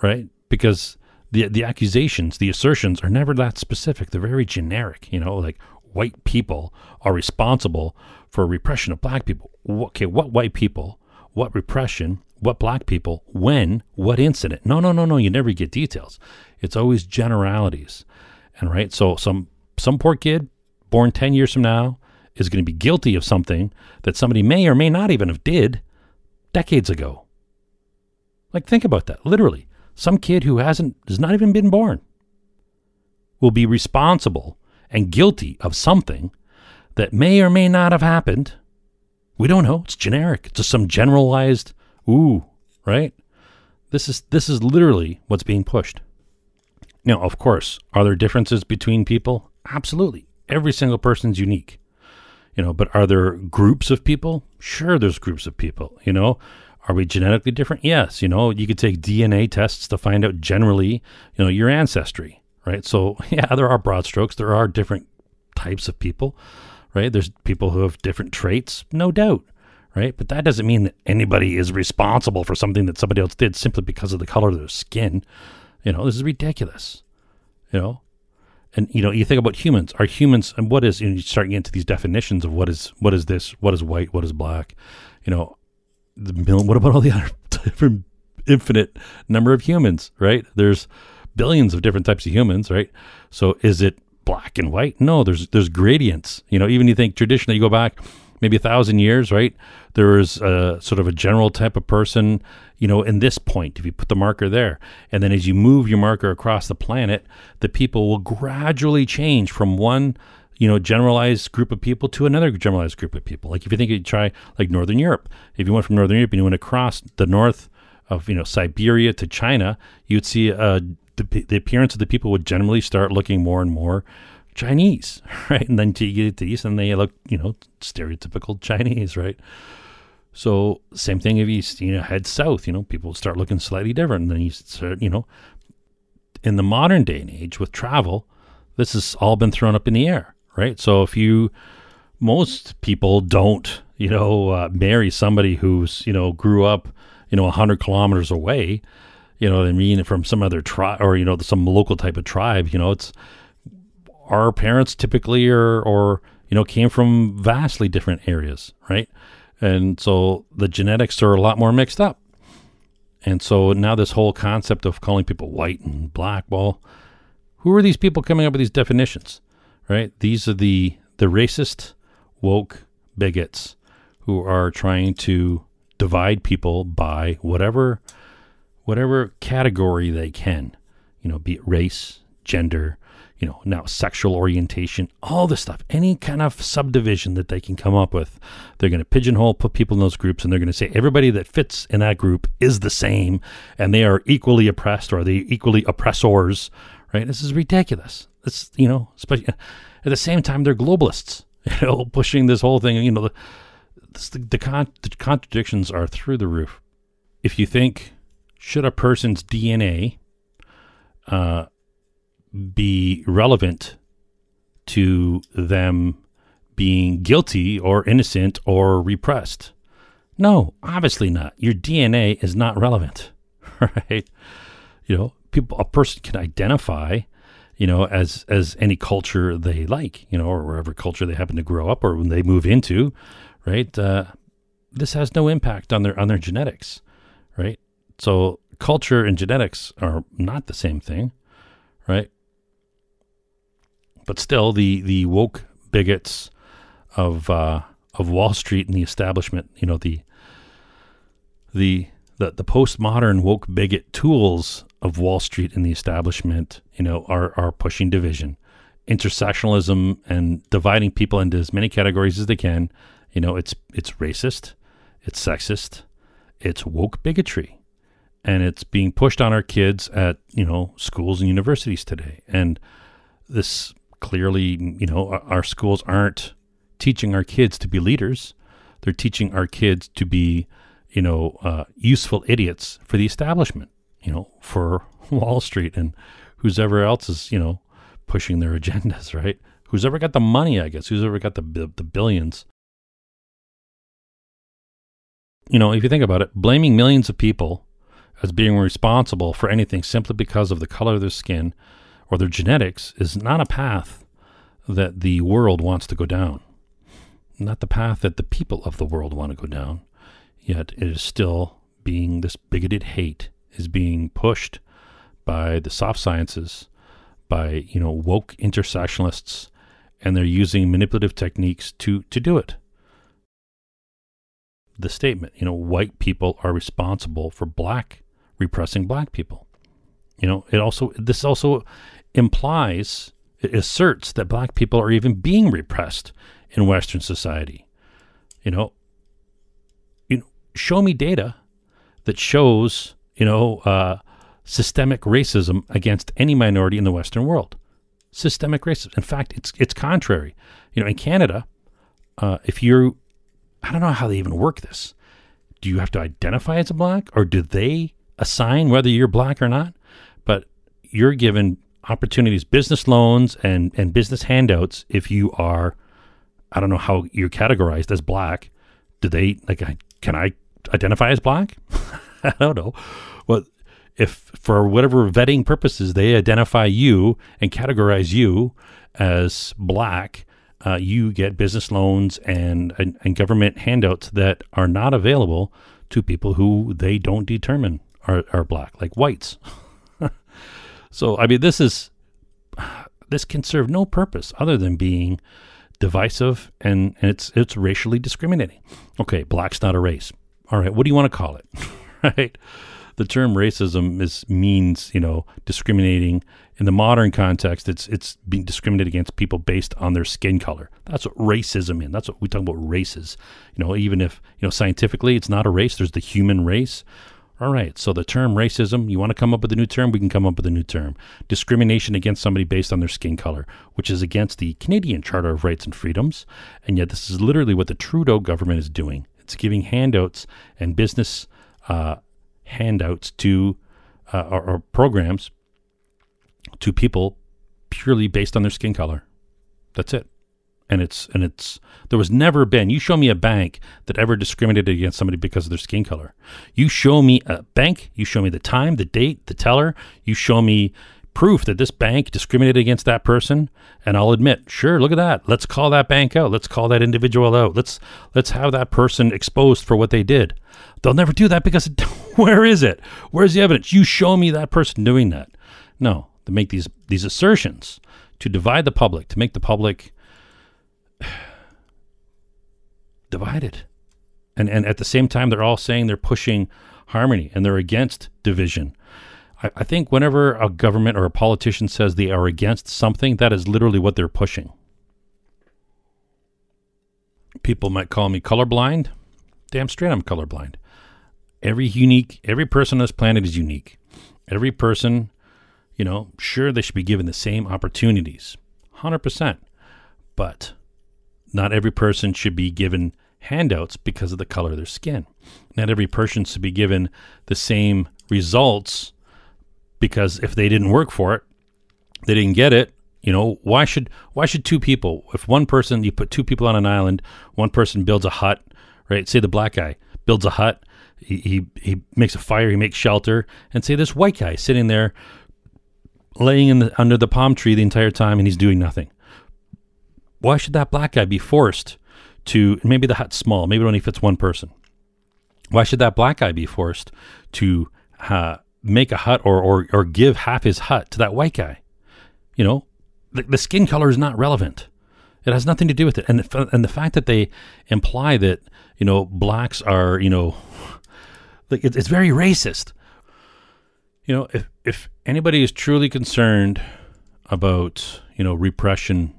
right? Because the the accusations, the assertions are never that specific. They're very generic. You know, like white people are responsible for repression of black people. Okay, what white people? What repression? What black people? When? What incident? No, no, no, no. You never get details. It's always generalities. And right, so some some poor kid born ten years from now is going to be guilty of something that somebody may or may not even have did decades ago. Like think about that, literally some kid who hasn't has not even been born will be responsible and guilty of something that may or may not have happened. We don't know. It's generic. It's just some generalized, ooh, right? This is this is literally what's being pushed. Now, of course, are there differences between people? Absolutely. Every single person's unique. You know, but are there groups of people? Sure, there's groups of people, you know. Are we genetically different? Yes, you know, you could take DNA tests to find out generally, you know, your ancestry, right? So, yeah, there are broad strokes. There are different types of people, right? There's people who have different traits, no doubt, right? But that doesn't mean that anybody is responsible for something that somebody else did simply because of the color of their skin. You know, this is ridiculous. You know, and you know, you think about humans. Are humans and what is? You, know, you start getting into these definitions of what is what is this? What is white? What is black? You know, the what about all the other different infinite number of humans? Right? There's billions of different types of humans. Right? So is it black and white? No, there's there's gradients. You know, even you think traditionally, you go back maybe a thousand years, right? There was a sort of a general type of person, you know, in this point, if you put the marker there. And then as you move your marker across the planet, the people will gradually change from one, you know, generalized group of people to another generalized group of people. Like if you think you try like Northern Europe, if you went from Northern Europe and you went across the north of, you know, Siberia to China, you'd see uh, the, the appearance of the people would generally start looking more and more Chinese, right? And then you get to the east and they look, you know, stereotypical Chinese, right? So same thing if you you know head south, you know, people start looking slightly different. And then you start, you know, in the modern day and age with travel, this has all been thrown up in the air, right? So if you most people don't, you know, uh, marry somebody who's, you know, grew up, you know, 100 kilometers away, you know what I mean, from some other tribe or, you know, some local type of tribe, you know, it's our parents typically are, or, you know, came from vastly different areas, right? And so the genetics are a lot more mixed up. And so now this whole concept of calling people white and black, well, who are these people coming up with these definitions, right? These are the the racist, woke bigots who are trying to divide people by whatever whatever category they can, you know, be it race, gender, you know, now sexual orientation, all this stuff, any kind of subdivision that they can come up with. They're going to pigeonhole, put people in those groups, and they're going to say everybody that fits in that group is the same and they are equally oppressed or they equally oppressors, right? This is ridiculous. It's, you know, especially at the same time, they're globalists, you know, pushing this whole thing, you know, the, the, the, con- the contradictions are through the roof. If you think, should a person's DNA, uh, be relevant to them being guilty or innocent or repressed? No, obviously not. Your DNA is not relevant, right? You know, people a person can identify, you know, as as any culture they like, you know, or wherever culture they happen to grow up or when they move into, right? Uh, this has no impact on their on their genetics, right? So culture and genetics are not the same thing, right? but still, the the woke bigots of uh, of Wall Street and the establishment, you know, the the the, the postmodern woke bigot tools of Wall Street and the establishment, you know, are are pushing division, intersectionalism, and dividing people into as many categories as they can. You know, it's it's racist, it's sexist, it's woke bigotry, and it's being pushed on our kids at you know schools and universities today. And this clearly, you know, our schools aren't teaching our kids to be leaders. They're teaching our kids to be, you know, uh, useful idiots for the establishment, you know, for Wall Street and who's ever else is, you know, pushing their agendas, right? Who's ever got the money, I guess, who's ever got the, the billions. You know, if you think about it, blaming millions of people as being responsible for anything simply because of the color of their skin or their genetics is not a path that the world wants to go down, not the path that the people of the world want to go down. Yet it is still being this bigoted hate is being pushed by the soft sciences, by you know woke intersectionalists, and they're using manipulative techniques to to do it. The statement, you know, white people are responsible for black repressing black people. You know, it also this also implies it asserts that black people are even being repressed in Western society. You know, you know, show me data that shows, you know, uh, systemic racism against any minority in the Western world. Systemic racism. In fact, it's it's contrary. You know, in Canada, uh, if you're, I don't know how they even work this. Do you have to identify as a black, or do they assign whether you're black or not? But you're given opportunities, business loans and and business handouts if you are. I don't know how you're categorized as black. Do they like? Can I identify as black? I don't know. Well, if for whatever vetting purposes they identify you and categorize you as black, uh, you get business loans and, and, and government handouts that are not available to people who they don't determine are, are black, like whites. so I mean, this is this can serve no purpose other than being divisive and, and it's it's racially discriminating. Okay, black's not a race. All right, what do you want to call it? right? The term racism is means, you know, discriminating in the modern context, it's it's being discriminated against people based on their skin color. That's what racism is. That's what we talk about races. You know, even if you know scientifically it's not a race, there's the human race. All right, so the term racism, you want to come up with a new term, we can come up with a new term. Discrimination against somebody based on their skin color, which is against the Canadian Charter of Rights and Freedoms. And yet, this is literally what the Trudeau government is doing. It's giving handouts and business uh, handouts to uh, or, or programs to people purely based on their skin color. That's it. And it's and it's there was never been you show me a bank that ever discriminated against somebody because of their skin color. You show me a bank, you show me the time, the date, the teller, you show me proof that this bank discriminated against that person and I'll admit, sure, look at that. Let's call that bank out. Let's call that individual out. Let's let's have that person exposed for what they did. They'll never do that because where is it? Where's the evidence? You show me that person doing that. No, to make these these assertions to divide the public, to make the public divided. And and at the same time they're all saying they're pushing harmony and they're against division. I, I think whenever a government or a politician says they are against something, that is literally what they're pushing. People might call me colorblind. Damn straight I'm colorblind. Every unique every person on this planet is unique. Every person you know, sure, they should be given the same opportunities, 100%. But not every person should be given handouts because of the color of their skin. Not every person should be given the same results because if they didn't work for it, they didn't get it. You know, why should why should two people, if one person you put two people on an island, one person builds a hut, right? Say the black guy builds a hut, he, he, he makes a fire, he makes shelter, and say this white guy sitting there laying in the, under the palm tree the entire time and he's doing nothing. Why should that black guy be forced to? Maybe the hut's small. Maybe it only fits one person. Why should that black guy be forced to uh, make a hut or, or or give half his hut to that white guy? You know, the, the skin color is not relevant. It has nothing to do with it. And the, and the fact that they imply that you know blacks are you know like it's very racist. You know, if if anybody is truly concerned about, you know, repression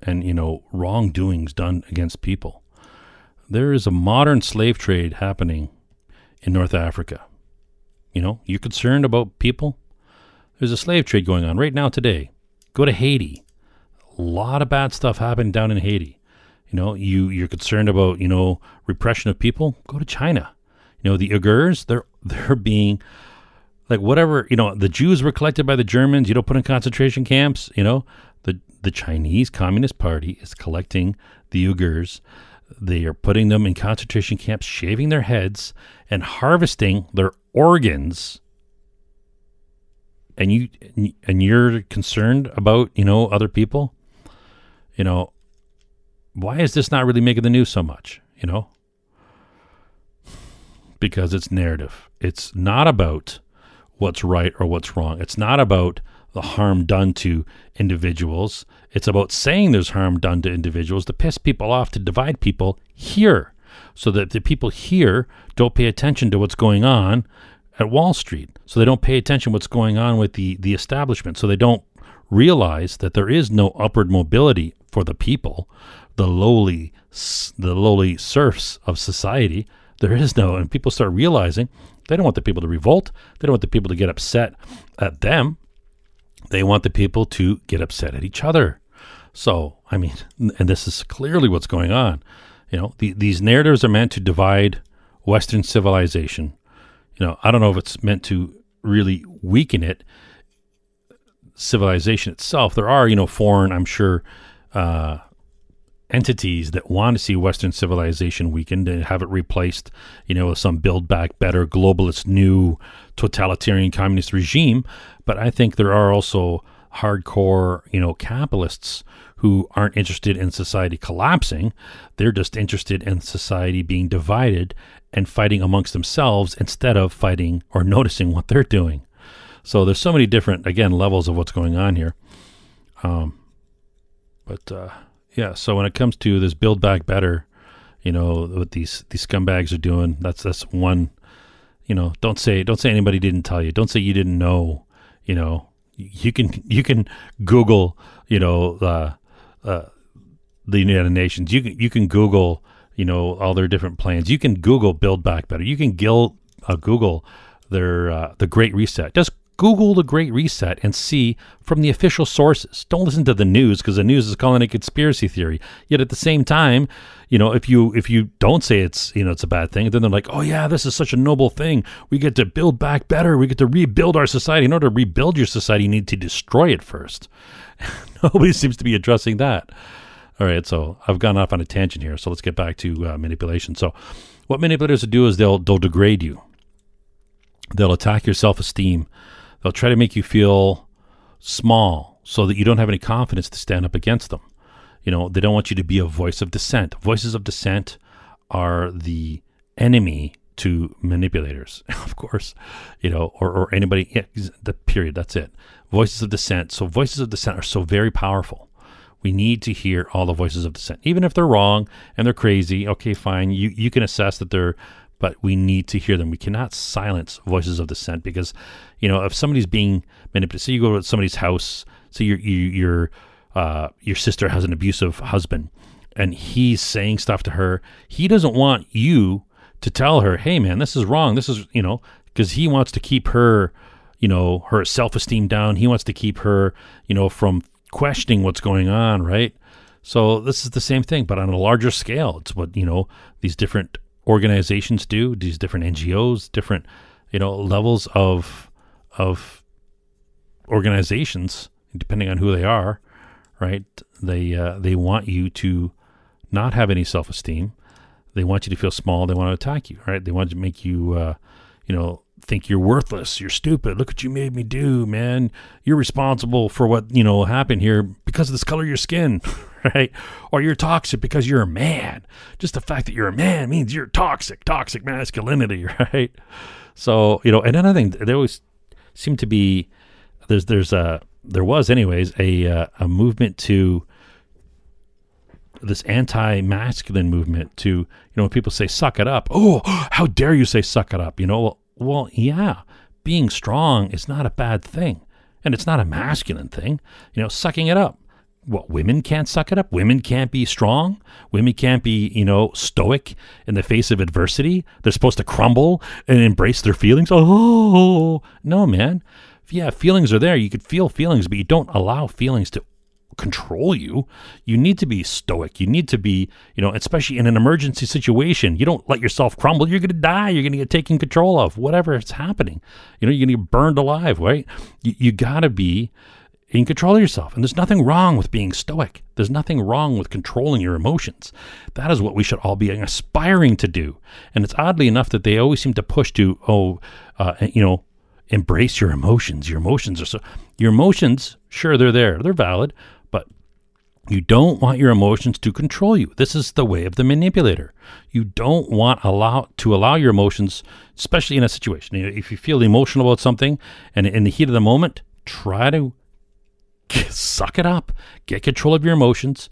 and, you know, wrongdoings done against people, there is a modern slave trade happening in North Africa. You know, you're concerned about people? There's a slave trade going on right now today. Go to Haiti. A lot of bad stuff happened down in Haiti. You know, you you're concerned about, you know, repression of people? Go to China. You know, the Uyghurs, they're they're being like whatever you know the jews were collected by the germans you don't put in concentration camps you know the the chinese communist party is collecting the uyghurs they are putting them in concentration camps shaving their heads and harvesting their organs and you and you're concerned about you know other people you know why is this not really making the news so much you know because it's narrative it's not about what's right or what's wrong. It's not about the harm done to individuals. It's about saying there's harm done to individuals to piss people off, to divide people here, so that the people here don't pay attention to what's going on at Wall Street. So they don't pay attention what's going on with the, the establishment. So they don't realize that there is no upward mobility for the people, the lowly the lowly serfs of society. There is no, and people start realizing they don't want the people to revolt. They don't want the people to get upset at them. They want the people to get upset at each other. So, I mean, and this is clearly what's going on. You know, the, these narratives are meant to divide Western civilization. You know, I don't know if it's meant to really weaken it, civilization itself. There are, you know, foreign, I'm sure, uh, entities that want to see Western civilization weakened and have it replaced, you know, with some build back better globalist new totalitarian communist regime. But I think there are also hardcore, you know, capitalists who aren't interested in society collapsing. They're just interested in society being divided and fighting amongst themselves instead of fighting or noticing what they're doing. So there's so many different, again, levels of what's going on here. Um, but uh, yeah, so when it comes to this build back better, you know what these these scumbags are doing. That's that's one. You know, don't say don't say anybody didn't tell you. Don't say you didn't know. You know, you can you can Google. You know, uh, the United Nations. You can you can Google. You know all their different plans. You can Google Build Back Better. You can gil, uh, Google their uh, the Great Reset. Just Google the Great Reset and see from the official sources. Don't listen to the news because the news is calling it a conspiracy theory. Yet at the same time, you know, if you if you don't say it's you know it's a bad thing, then they're like, oh yeah, this is such a noble thing. We get to build back better. We get to rebuild our society. In order to rebuild your society, you need to destroy it first. Nobody seems to be addressing that. All right, so I've gone off on a tangent here. So let's get back to uh, manipulation. So, what manipulators do is they'll they'll degrade you. They'll attack your self esteem. They'll try to make you feel small so that you don't have any confidence to stand up against them. You know, they don't want you to be a voice of dissent. Voices of dissent are the enemy to manipulators, of course, you know, or, or anybody, yeah, the period, that's it. Voices of dissent. So, voices of dissent are so very powerful. We need to hear all the voices of dissent, even if they're wrong and they're crazy. Okay, fine. You you can assess that they're but we need to hear them. We cannot silence voices of dissent because, you know, if somebody's being manipulated, say you go to somebody's house, say your you, your uh, your sister has an abusive husband, and he's saying stuff to her. He doesn't want you to tell her, "Hey, man, this is wrong. This is you know," because he wants to keep her, you know, her self esteem down. He wants to keep her, you know, from questioning what's going on, right? So this is the same thing, but on a larger scale. It's what you know these different organizations do, these different NGOs, different you know levels of of organizations, depending on who they are, right? They uh, they want you to not have any self esteem. They want you to feel small. They want to attack you, right? They want to make you, uh, you know, think you're worthless. You're stupid. Look what you made me do, man. You're responsible for what you know happened here because of this color of your skin. right? Or you're toxic because you're a man. Just the fact that you're a man means you're toxic, toxic masculinity, right? So, you know, and another thing, there always seem to be there's there's a there was anyways a uh, a movement to this anti-masculine movement to you know when people say suck it up. Oh how dare you say suck it up you know? Well, yeah being strong is not a bad thing and it's not a masculine thing. You know sucking it up. What women can't suck it up? Women can't be strong? Women can't be you know stoic in the face of adversity? They're supposed to crumble and embrace their feelings? Oh no man. Yeah feelings are there. You could feel feelings but you don't allow feelings to control you you need to be stoic you need to be you know especially in an emergency situation you don't let yourself crumble you're going to die you're going to get taken control of whatever is happening you know you're going to get burned alive right you, you got to be in control of yourself. And there's nothing wrong with being stoic. There's nothing wrong with controlling your emotions. That is what we should all be aspiring to do. And it's oddly enough that they always seem to push to, oh, uh, you know, embrace your emotions. Your emotions are so, your emotions, sure, they're there, they're valid, you don't want your emotions to control you. This is the way of the manipulator. You don't want allow to allow your emotions, especially in a situation. If you feel emotional about something and in the heat of the moment, try to suck it up, get control of your emotions,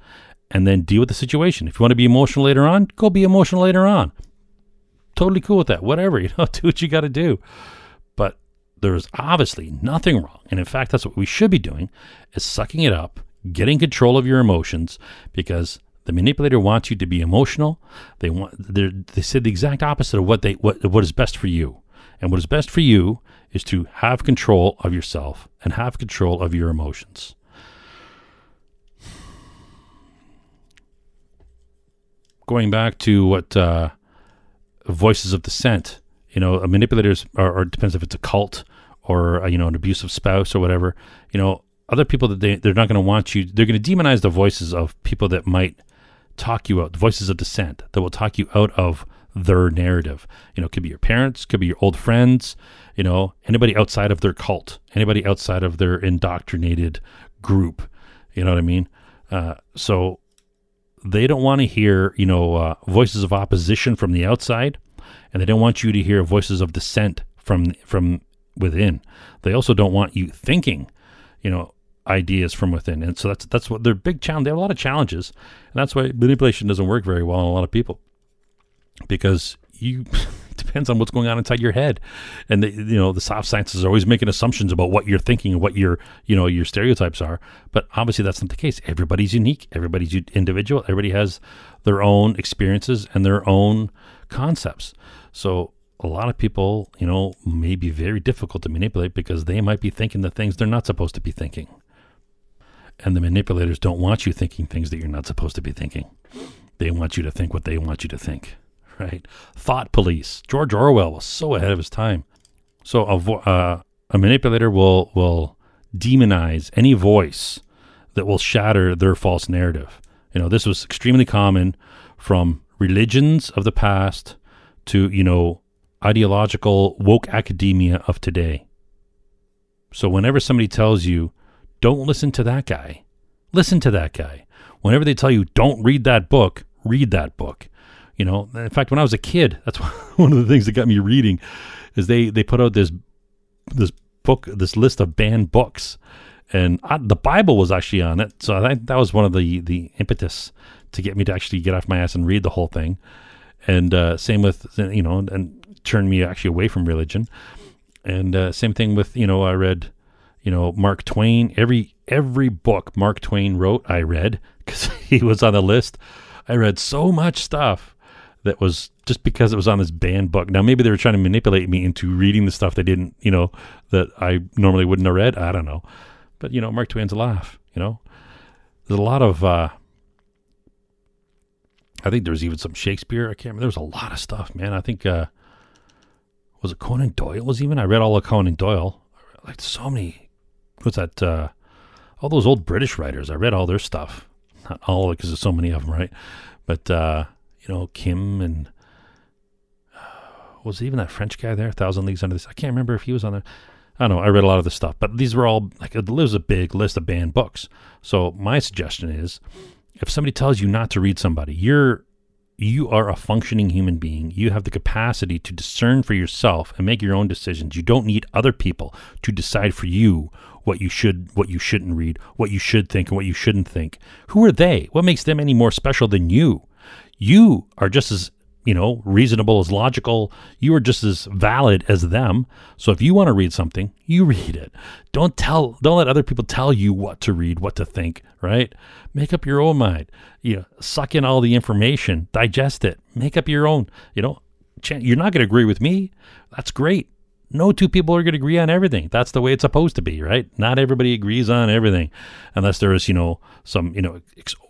and then deal with the situation. If you want to be emotional later on, go be emotional later on. Totally cool with that. Whatever, you know, do what you got to do. But there's obviously nothing wrong. And in fact, that's what we should be doing is sucking it up, getting control of your emotions because The manipulator wants you to be emotional. They want they they said the exact opposite of what they what what is best for you. And what is best for you is to have control of yourself and have control of your emotions. Going back to what uh, voices of dissent, you know, manipulators or depends if it's a cult or uh, you know an abusive spouse or whatever. You know, other people that they they're not going to want you. They're going to demonize the voices of people that might talk you out, the voices of dissent that will talk you out of their narrative. You know, could be your parents, could be your old friends, you know, anybody outside of their cult, anybody outside of their indoctrinated group. You know what I mean? Uh, so they don't want to hear, you know, uh, voices of opposition from the outside, and they don't want you to hear voices of dissent from from within. They also don't want you thinking, you know, ideas from within. And so that's that's what their big challenge. They have a lot of challenges, and that's why manipulation doesn't work very well on a lot of people. Because you depends on what's going on inside your head. And the, you know the soft sciences are always making assumptions about what you're thinking and what your you know your stereotypes are. But obviously that's not the case. Everybody's unique. Everybody's individual. Everybody has their own experiences and their own concepts. So a lot of people you know may be very difficult to manipulate because they might be thinking the things they're not supposed to be thinking and the manipulators don't want you thinking things that you're not supposed to be thinking they want you to think what they want you to think right? Thought police. George Orwell was so ahead of his time. So a, vo- uh, a manipulator will will demonize any voice that will shatter their false narrative. You know, this was extremely common from religions of the past to, you know, ideological woke academia of today. So whenever somebody tells you, don't listen to that guy, listen to that guy. Whenever they tell you, don't read that book, read that book. You know, in fact, when I was a kid, that's one of the things that got me reading, is they they put out this this book, this list of banned books, and I, the Bible was actually on it. So I that was one of the the impetus to get me to actually get off my ass and read the whole thing. And uh, same with you know, and turn me actually away from religion. And uh, same thing with you know, I read you know Mark Twain. Every every book Mark Twain wrote, I read because he was on the list. I read so much stuff that was just because it was on this banned book. Now maybe they were trying to manipulate me into reading the stuff they didn't, you know, that I normally wouldn't have read. I don't know, but you know, Mark Twain's laugh. You know, there's a lot of. uh I think there's even some Shakespeare. I can't remember. There was a lot of stuff, man. I think uh was it Conan Doyle was even. I read all of Conan Doyle. Like so many. What's that? uh All those old British writers. I read all their stuff. Not all of it because there's so many of them, right? But uh you know, Kim and uh, was even that French guy there, Thousand Leagues Under this. I can't remember if he was on there. I don't know. I read a lot of this stuff, but these were all like was a big list of banned books. So my suggestion is, if somebody tells you not to read somebody, you're you are a functioning human being. You have the capacity to discern for yourself and make your own decisions. You don't need other people to decide for you what you should, what you shouldn't read, what you should think, and what you shouldn't think. Who are they? What makes them any more special than you? you are just as you know reasonable as logical. You are just as valid as them. So if you want to read something you read it. Don't tell don't let other people tell you what to read what to think right? Make up your own mind. You know suck in all the information. Digest it. Make up your own. You know you're not going to agree with me. That's great no two people are going to agree on everything. That's the way it's supposed to be, right? Not everybody agrees on everything unless there is, you know, some, you know,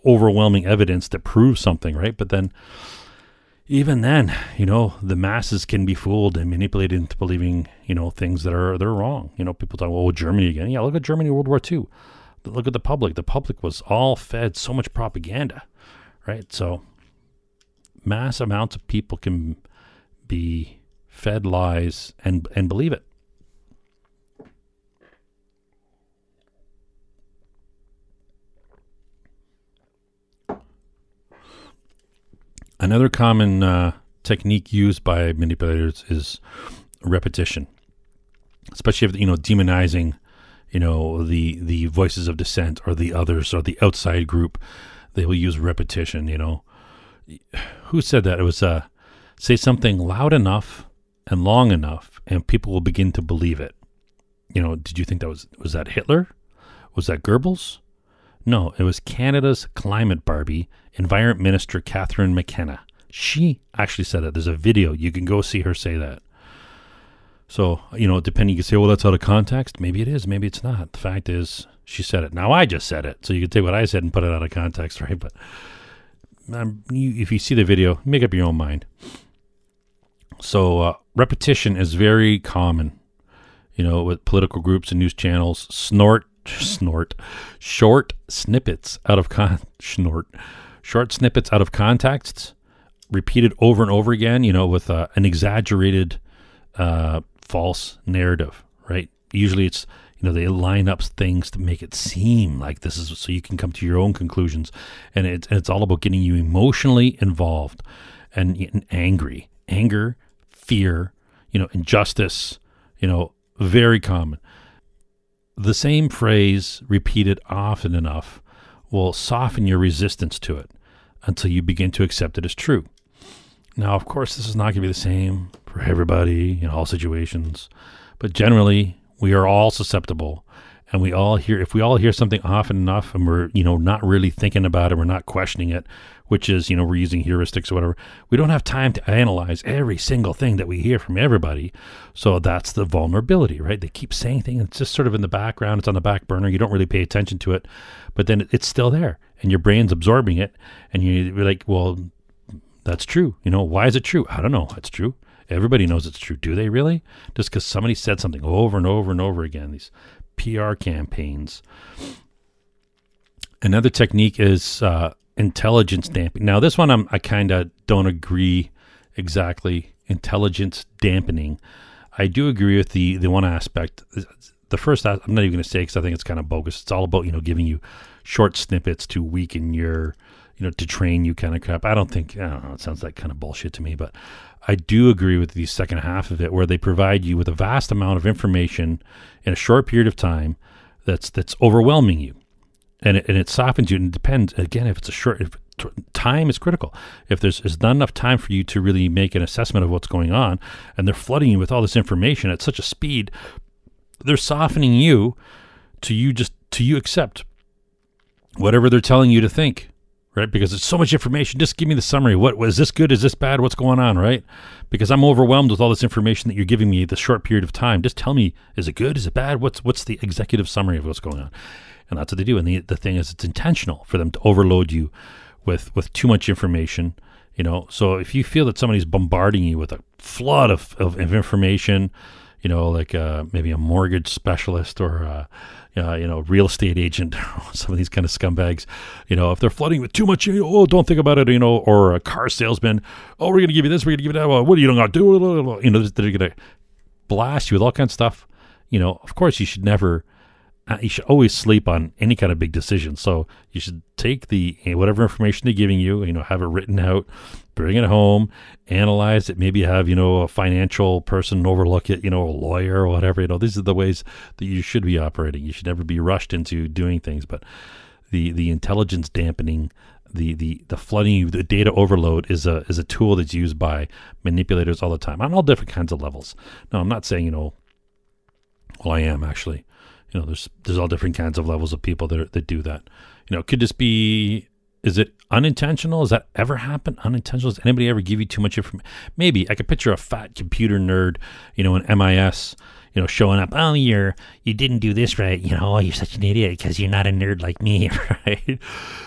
overwhelming evidence that proves something, right? But then even then, you know, the masses can be fooled and manipulated into believing, you know, things that are they're wrong. You know, people talk, oh, Germany again. Yeah, look at Germany World War II. Look at the public. The public was all fed so much propaganda, right? So mass amounts of people can be fed lies and and believe it. Another common uh, technique used by manipulators is repetition, especially if you know demonizing, you know the the voices of dissent or the others or the outside group. They will use repetition. You know, who said that? It was uh, say something loud enough and long enough, and people will begin to believe it. You know, did you think that was was that Hitler? Was that Goebbels? No, it was Canada's climate Barbie, Environment Minister Catherine McKenna. She actually said that. There's a video. You can go see her say that. So, you know, depending, you can say, well, that's out of context. Maybe it is. Maybe it's not. The fact is, she said it. Now, I just said it. So you can take what I said and put it out of context, right? But um, you, if you see the video, make up your own mind. So, uh, repetition is very common, you know, with political groups and news channels. Snort, snort, short snippets out of con, snort, short snippets out of context, repeated over and over again, you know, with uh, an exaggerated uh, false narrative, right? Usually it's, you know, they line up things to make it seem like this is so you can come to your own conclusions. And it's, and it's all about getting you emotionally involved and, and angry. Anger, fear, you know, injustice, you know, very common. The same phrase repeated often enough will soften your resistance to it until you begin to accept it as true. Now, of course, this is not going to be the same for everybody in all situations, but generally, we are all susceptible and we all hear if we all hear something often enough and we're you know not really thinking about it we're not questioning it which is you know we're using heuristics or whatever we don't have time to analyze every single thing that we hear from everybody so that's the vulnerability right they keep saying things it's just sort of in the background it's on the back burner you don't really pay attention to it but then it's still there and your brain's absorbing it and you're like well that's true. You know, why is it true? I don't know. It's true. Everybody knows it's true. Do they really? Just because somebody said something over and over and over again, these PR campaigns. Another technique is uh, intelligence damping. Now, this one I'm, I kind of don't agree exactly. Intelligence dampening. I do agree with the the one aspect. The first, I'm not even going to say because I think it's kind of bogus. It's all about you know giving you short snippets to weaken your you know, to train you kind of crap. I don't think, I don't know, it sounds like kind of bullshit to me, but I do agree with the second half of it where they provide you with a vast amount of information in a short period of time that's, that's overwhelming you. And it, and it softens you. And it depends, again, if it's a short, if time is critical. If there's, there's not enough time for you to really make an assessment of what's going on, and they're flooding you with all this information at such a speed, they're softening you to you just to you accept whatever they're telling you to think right? Because it's so much information. Just give me the summary. What was this good? Is this bad? What's going on, right? Because I'm overwhelmed with all this information that you're giving me this short period of time. Just tell me, is it good? Is it bad? What's what's the executive summary of what's going on? And that's what they do. And the the thing is, it's intentional for them to overload you with with too much information. You know, so if you feel that somebody's bombarding you with a flood of, of, of information, you know, like uh, maybe a mortgage specialist or uh, uh, you know, real estate agent, some of these kind of scumbags, you know, if they're flooding with too much, oh, don't think about it, you know, or a car salesman, oh, we're going to give you this, we're going to give you that, well, what are you going to do? You know, they're going to blast you with all kinds of stuff. You know, of course, you should never you should always sleep on any kind of big decision. So you should take the eh, whatever information they're giving you, you know, have it written out, bring it home, analyze it. Maybe have you know a financial person overlook it, you know, a lawyer or whatever. You know, these are the ways that you should be operating. You should never be rushed into doing things. But the the intelligence dampening. The, the, the flooding the data overload is a is a tool that's used by manipulators all the time on all different kinds of levels. Now I'm not saying you know well I am actually you know, there's there's all different kinds of levels of people that that do that. You know, could this be? Is it unintentional? Does that ever happen? Unintentional? Does anybody ever give you too much information? Maybe I could picture a fat computer nerd, you know, an MIS, you know, showing up. Oh, you're you didn't do this right. You know, oh, you're such an idiot because you're not a nerd like me, right?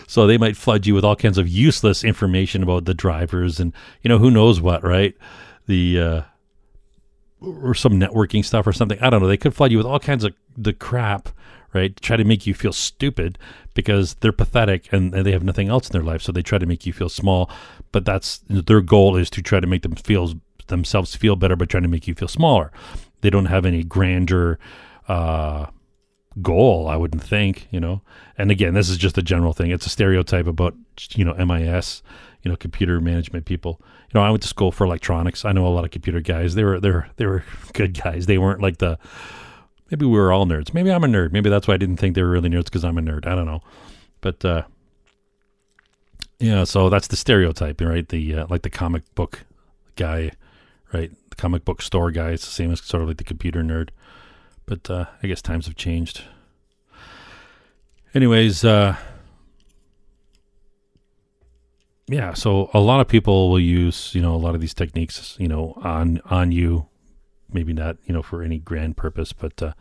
So they might flood you with all kinds of useless information about the drivers and you know who knows what, right? The uh, or some networking stuff or something. I don't know. They could flood you with all kinds of the crap, right? Try to make you feel stupid because they're pathetic and, they have nothing else in their life. So they try to make you feel small. But that's their goal is to try to make them feel themselves feel better, by trying to make you feel smaller. They don't have any grander uh, goal, I wouldn't think, you know. And again, this is just a general thing. It's a stereotype about you know MIS you know, computer management people. You know, I went to school for electronics. I know a lot of computer guys. They were they were they were good guys. They weren't like the maybe we were all nerds. Maybe I'm a nerd. Maybe that's why I didn't think they were really nerds because I'm a nerd. I don't know. But uh yeah, so that's the stereotype, right? The uh, like the comic book guy, right? The comic book store guy. It's the same as sort of like the computer nerd. But uh, I guess times have changed. anyways, uh, yeah. So a lot of people will use, you know, a lot of these techniques, you know, on on you. Maybe not, you know, for any grand purpose, but uh,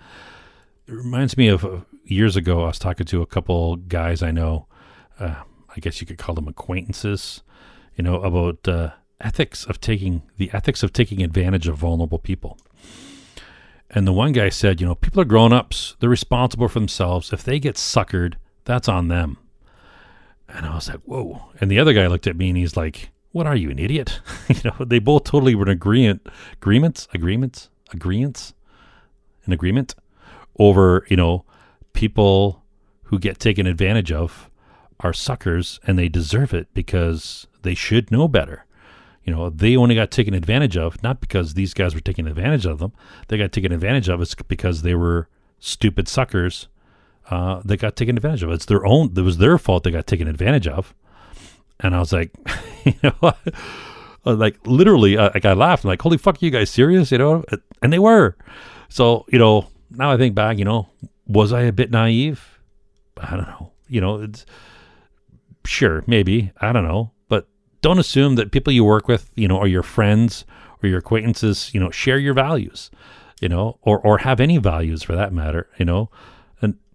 it reminds me of uh, years ago. I was talking to a couple guys I know. Uh, I guess you could call them acquaintances. You know about uh, ethics of taking the ethics of taking advantage of vulnerable people. And the one guy said, you know, people are grown ups. They're responsible for themselves. If they get suckered, that's on them. And I was like, whoa. And the other guy looked at me and he's like, what are you, an idiot? you know, they both totally were in agreement, agreements, agreements, agreements, an agreement over, you know, people who get taken advantage of are suckers and they deserve it because they should know better. You know, they only got taken advantage of not because these guys were taking advantage of them. They got taken advantage of because they were stupid suckers uh, that got taken advantage of. It's their own. It was their fault they got taken advantage of. And I was like, you know, like literally, uh, like I laughed. I'm like, holy fuck, you guys serious? You know, and they were. So you know, now I think back, you know, was I a bit naive? I don't know. You know, it's sure, maybe. I don't know but don't assume that people you work with, you know, or your friends or your acquaintances, you know, share your values, you know, or or have any values for that matter, you know.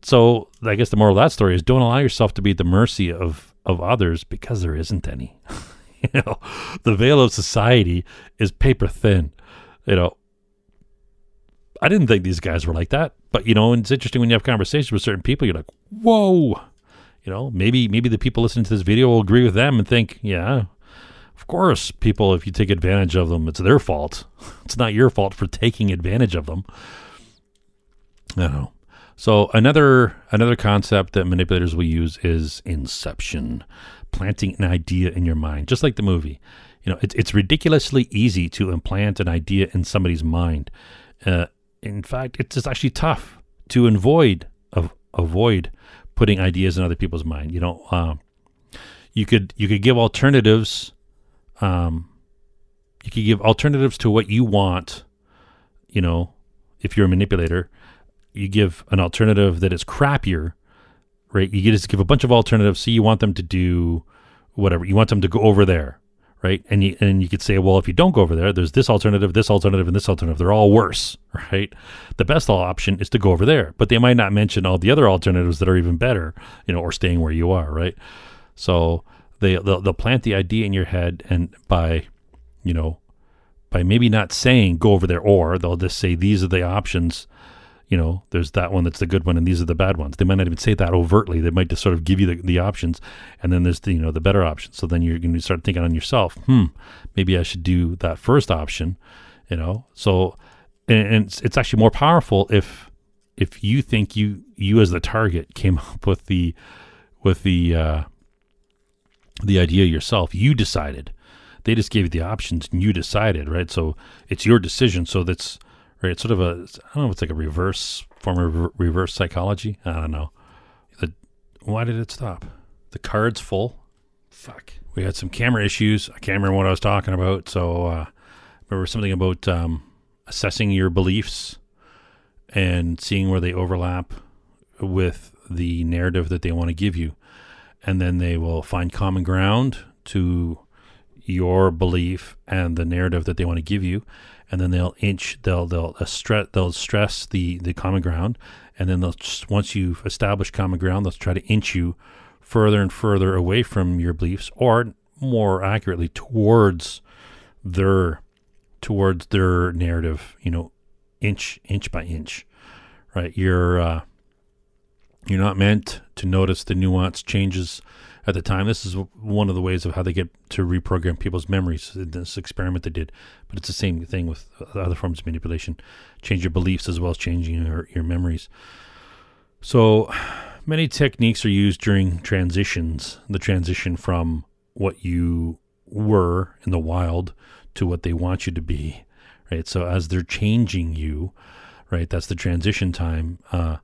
So I guess the moral of that story is don't allow yourself to be at the mercy of of others because there isn't any. you know, the veil of society is paper thin. You know, I didn't think these guys were like that, but you know, it's interesting when you have conversations with certain people. You're like, whoa, you know, maybe maybe the people listening to this video will agree with them and think, yeah, of course, people, if you take advantage of them, it's their fault. It's not your fault for taking advantage of them. I don't know. So another another concept that manipulators will use is inception, planting an idea in your mind, just like the movie. You know, it's it's ridiculously easy to implant an idea in somebody's mind. Uh, in fact, it's, actually tough to avoid of, avoid putting ideas in other people's mind. You know, uh, you could you could give alternatives um, you could give alternatives to what you want. You know, if you're a manipulator, you give an alternative that is crappier, right? You just give a bunch of alternatives. So you want them to do whatever you want them to go over there, right? And you and you could say, well, if you don't go over there, there's this alternative, this alternative, and this alternative. They're all worse, right? The best option is to go over there, but they might not mention all the other alternatives that are even better, you know, or staying where you are, right? So they they'll, they'll plant the idea in your head, and by you know by maybe not saying go over there or they'll just say these are the options you know there's that one that's the good one and these are the bad ones they might not even say that overtly they might just sort of give you the, the options and then there's the you know the better option so then you're going to start thinking on yourself hmm maybe i should do that first option you know so and, and it's, it's actually more powerful if if you think you you as the target came up with the with the uh the idea yourself. You decided. They just gave you the options and you decided, right? So it's your decision. So that's right. It's sort of a I don't know. If it's like a reverse form of reverse psychology. I don't know. The, why did it stop? The card's full. Fuck. We had some camera issues. I can't remember what I was talking about. So uh, remember something about um, assessing your beliefs and seeing where they overlap with the narrative that they want to give you and then they will find common ground to your belief and the narrative that they want to give you and then they'll inch they'll they'll uh, stress they'll stress the the common ground and then they'll once you've established common ground they'll try to inch you further and further away from your beliefs or more accurately towards their towards their narrative you know inch inch by inch right? You're uh, you're not meant to notice the nuanced changes at the time. This is one of the ways of how they get to reprogram people's memories. In this experiment they did, but it's the same thing with other forms of manipulation. Change your beliefs as well as changing your, your memories. So many techniques are used during transitions. The transition from what you were in the wild to what they want you to be. Right. So as they're changing you, right, that's the transition time. Uh,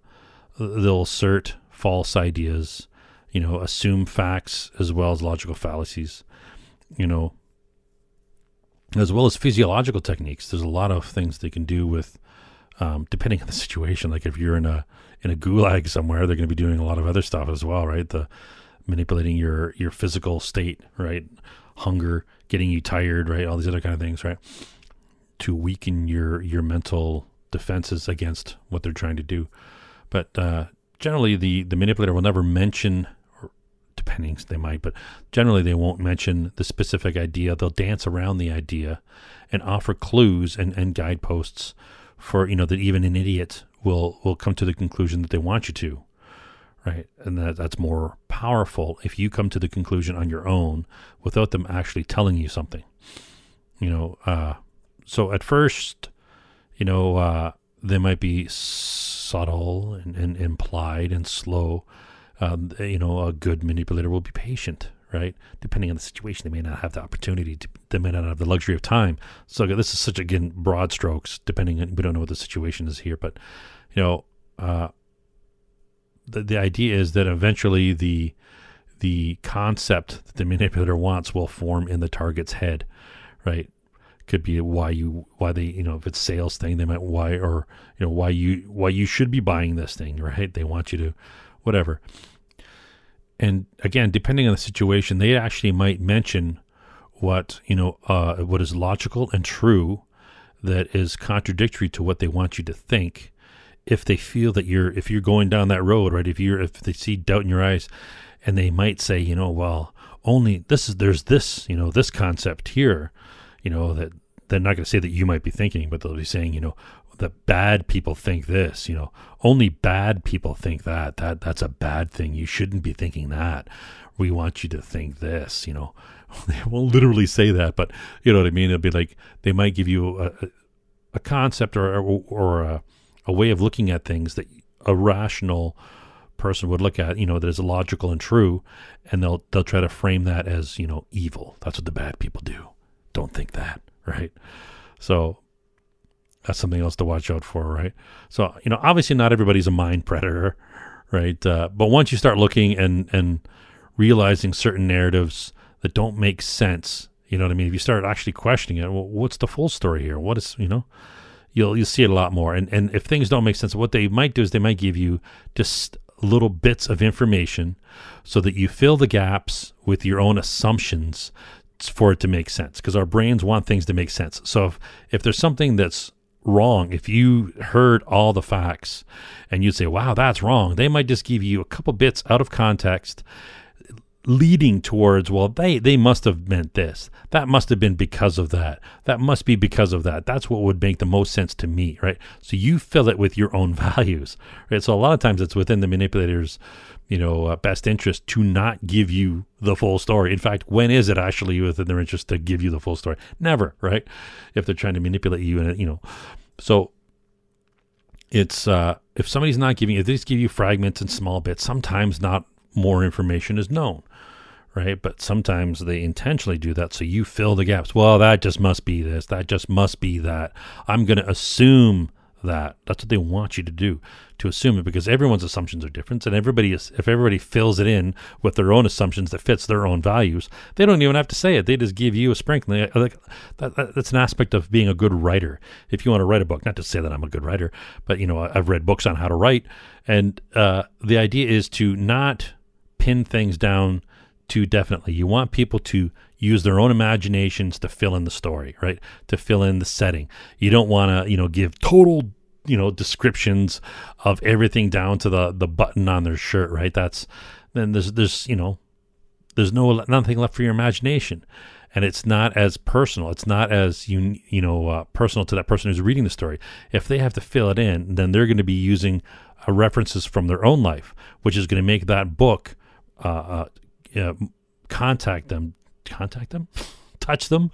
they'll assert false ideas, you know, assume facts as well as logical fallacies, you know, as well as physiological techniques. There's a lot of things they can do with um, depending on the situation. Like if you're in a in a gulag somewhere, they're going to be doing a lot of other stuff as well, right? The manipulating your your physical state, right? Hunger, getting you tired, right? All these other kind of things, right? To weaken your your mental defenses against what they're trying to do. But uh, generally, the the manipulator will never mention. Depending, they might, but generally they won't mention the specific idea. They'll dance around the idea and offer clues and, and guideposts for you know that even an idiot will will come to the conclusion that they want you to right and that that's more powerful if you come to the conclusion on your own without them actually telling you something you know uh, so at first you know uh, they might be subtle and, and implied and slow um, you know a good manipulator will be patient right? Depending on the situation, they may not have the opportunity to, they may not have the luxury of time. So this is such again broad strokes. Depending on we don't know what the situation is here, but you know, uh, the the idea is that eventually the the concept that the manipulator wants will form in the target's head, right? Could be why you why they you know if it's sales thing they might why or you know why you why you should be buying this thing right they want you to whatever and again, depending on the situation, they actually might mention what you know uh, what is logical and true that is contradictory to what they want you to think. If they feel that you're if you're going down that road right if you're if they see doubt in your eyes and they might say you know well only this is there's this you know this concept here you know that they're not going to say that you might be thinking but they'll be saying you know that bad people think this, you know, only bad people think that. That that's a bad thing. You shouldn't be thinking that. We want you to think this, you know. They won't literally say that, but you know what I mean. It'll be like they might give you a, a concept or or a, a way of looking at things that a rational person would look at, you know, that is logical and true, and they'll they'll try to frame that as you know evil. That's what the bad people do. Don't think that, right? So that's something else to watch out for, right? So, you know, obviously not everybody's a mind predator, right? Uh, but once you start looking and and realizing certain narratives that don't make sense, you know what I mean? If you start actually questioning it, well, what's the full story here? What is, you know, you'll you'll see it a lot more. And and if things don't make sense, what they might do is they might give you just little bits of information so that you fill the gaps with your own assumptions for it to make sense because our brains want things to make sense. So if, if there's something that's wrong. If you heard all the facts and you'd say, wow, that's wrong, they might just give you a couple bits out of context leading towards well they they must have meant this. That must have been because of that. That must be because of that. That's what would make the most sense to me right? So you fill it with your own values right? So a lot of times it's within the manipulator's you know uh, best interest to not give you the full story. In fact when is it actually within their interest to give you the full story? Never right? If they're trying to manipulate you and you know. So it's uh if somebody's not giving if they just give you fragments and small bits sometimes not more information is known right? But sometimes they intentionally do that so you fill the gaps. Well that just must be this that just must be that. I'm going to assume that. That's what they want you to do, to assume it, because everyone's assumptions are different, and everybody is. If everybody fills it in with their own assumptions that fits their own values, they don't even have to say it. They just give you a sprinkle. Like that, that, that's an aspect of being a good writer. If you want to write a book, not to say that I'm a good writer, but you know I've read books on how to write, and uh, the idea is to not pin things down too definitely. You want people to use their own imaginations to fill in the story, right? To fill in the setting. You don't want to, you know, give total, you know, descriptions of everything down to the the button on their shirt, right? That's then there's there's, you know, there's no nothing left for your imagination. And it's not as personal. It's not as you you know uh, personal to that person who's reading the story. If they have to fill it in, then they're going to be using uh, references from their own life, which is going to make that book uh, uh, contact them contact them, touch them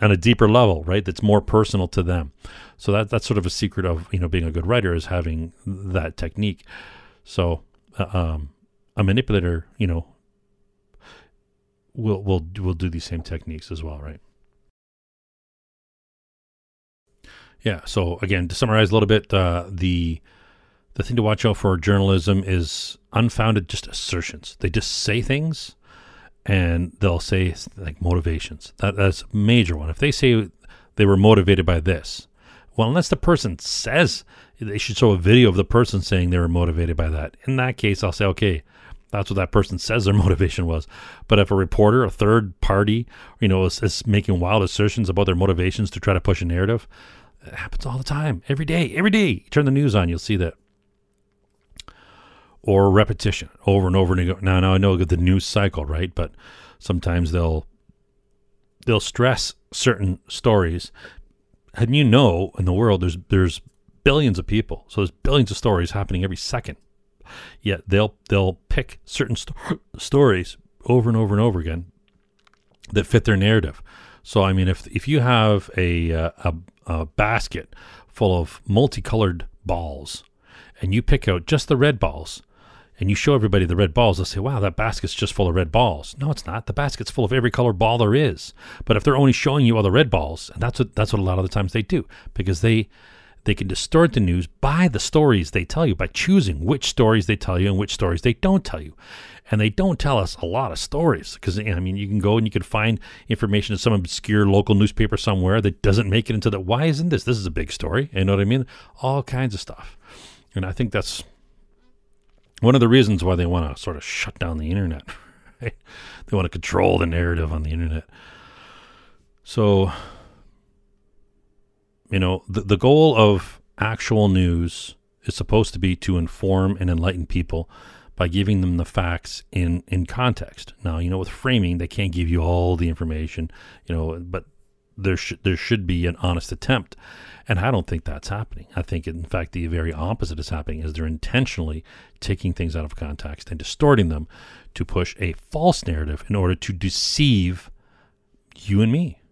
on a deeper level, right? That's more personal to them. So that that's sort of a secret of you know being a good writer is having that technique. So uh, um, a manipulator, you know, will will will do these same techniques as well, right? Yeah. So again, to summarize a little bit, uh, the the thing to watch out for journalism is unfounded just assertions. They just say things and they'll say like motivations. That, that's a major one. If they say they were motivated by this, Well, unless the person says they should show a video of the person saying they were motivated by that. In that case, I'll say, okay, that's what that person says their motivation was. But if a reporter, a third party, you know, is, is making wild assertions about their motivations to try to push a narrative, it happens all the time, every day, every day. You turn the news on, you'll see that. Or repetition over and over and again. Now, now I know the news cycle, right? But sometimes they'll they'll stress certain stories. And you know, in the world, there's there's billions of people, so there's billions of stories happening every second. Yet they'll they'll pick certain sto- stories over and over and over again that fit their narrative. So I mean, if if you have a uh, a, a basket full of multicolored balls, and you pick out just the red balls, and you show everybody the red balls, they'll say, wow, that basket's just full of red balls. No, it's not. The basket's full of every color ball there is. But if they're only showing you all the red balls, and that's what that's what a lot of the times they do, because they they can distort the news by the stories they tell you, by choosing which stories they tell you and which stories they don't tell you. And they don't tell us a lot of stories because, I mean, you can go and you can find information in some obscure local newspaper somewhere that doesn't make it into the. Why isn't this? This is a big story. You know what I mean? All kinds of stuff. And I think that's one of the reasons why they want to sort of shut down the internet. Right? They want to control the narrative on the internet. So you know, the, the goal of actual news is supposed to be to inform and enlighten people by giving them the facts in, in context. Now, you know, with framing, they can't give you all the information, you know, but there should there should be an honest attempt. And I don't think that's happening. I think, in fact, the very opposite is happening is they're intentionally taking things out of context and distorting them to push a false narrative in order to deceive you and me,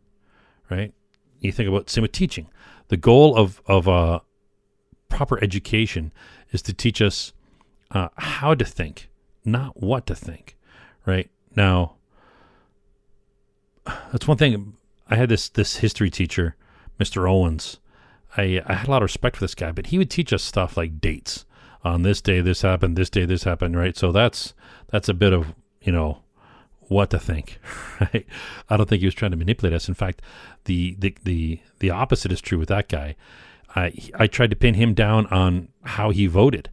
right? You think about same with teaching the goal of of uh, proper education is to teach us uh, how to think, not what to think. Right now, that's one thing. I had this this history teacher, Mr. Owens. I I had a lot of respect for this guy, but he would teach us stuff like dates. On this day, this happened. This day, this happened. Right. So that's that's a bit of you know what to think. Right? I don't think he was trying to manipulate us. In fact, the the the, the opposite is true with that guy. I I tried to pin him down on how he voted,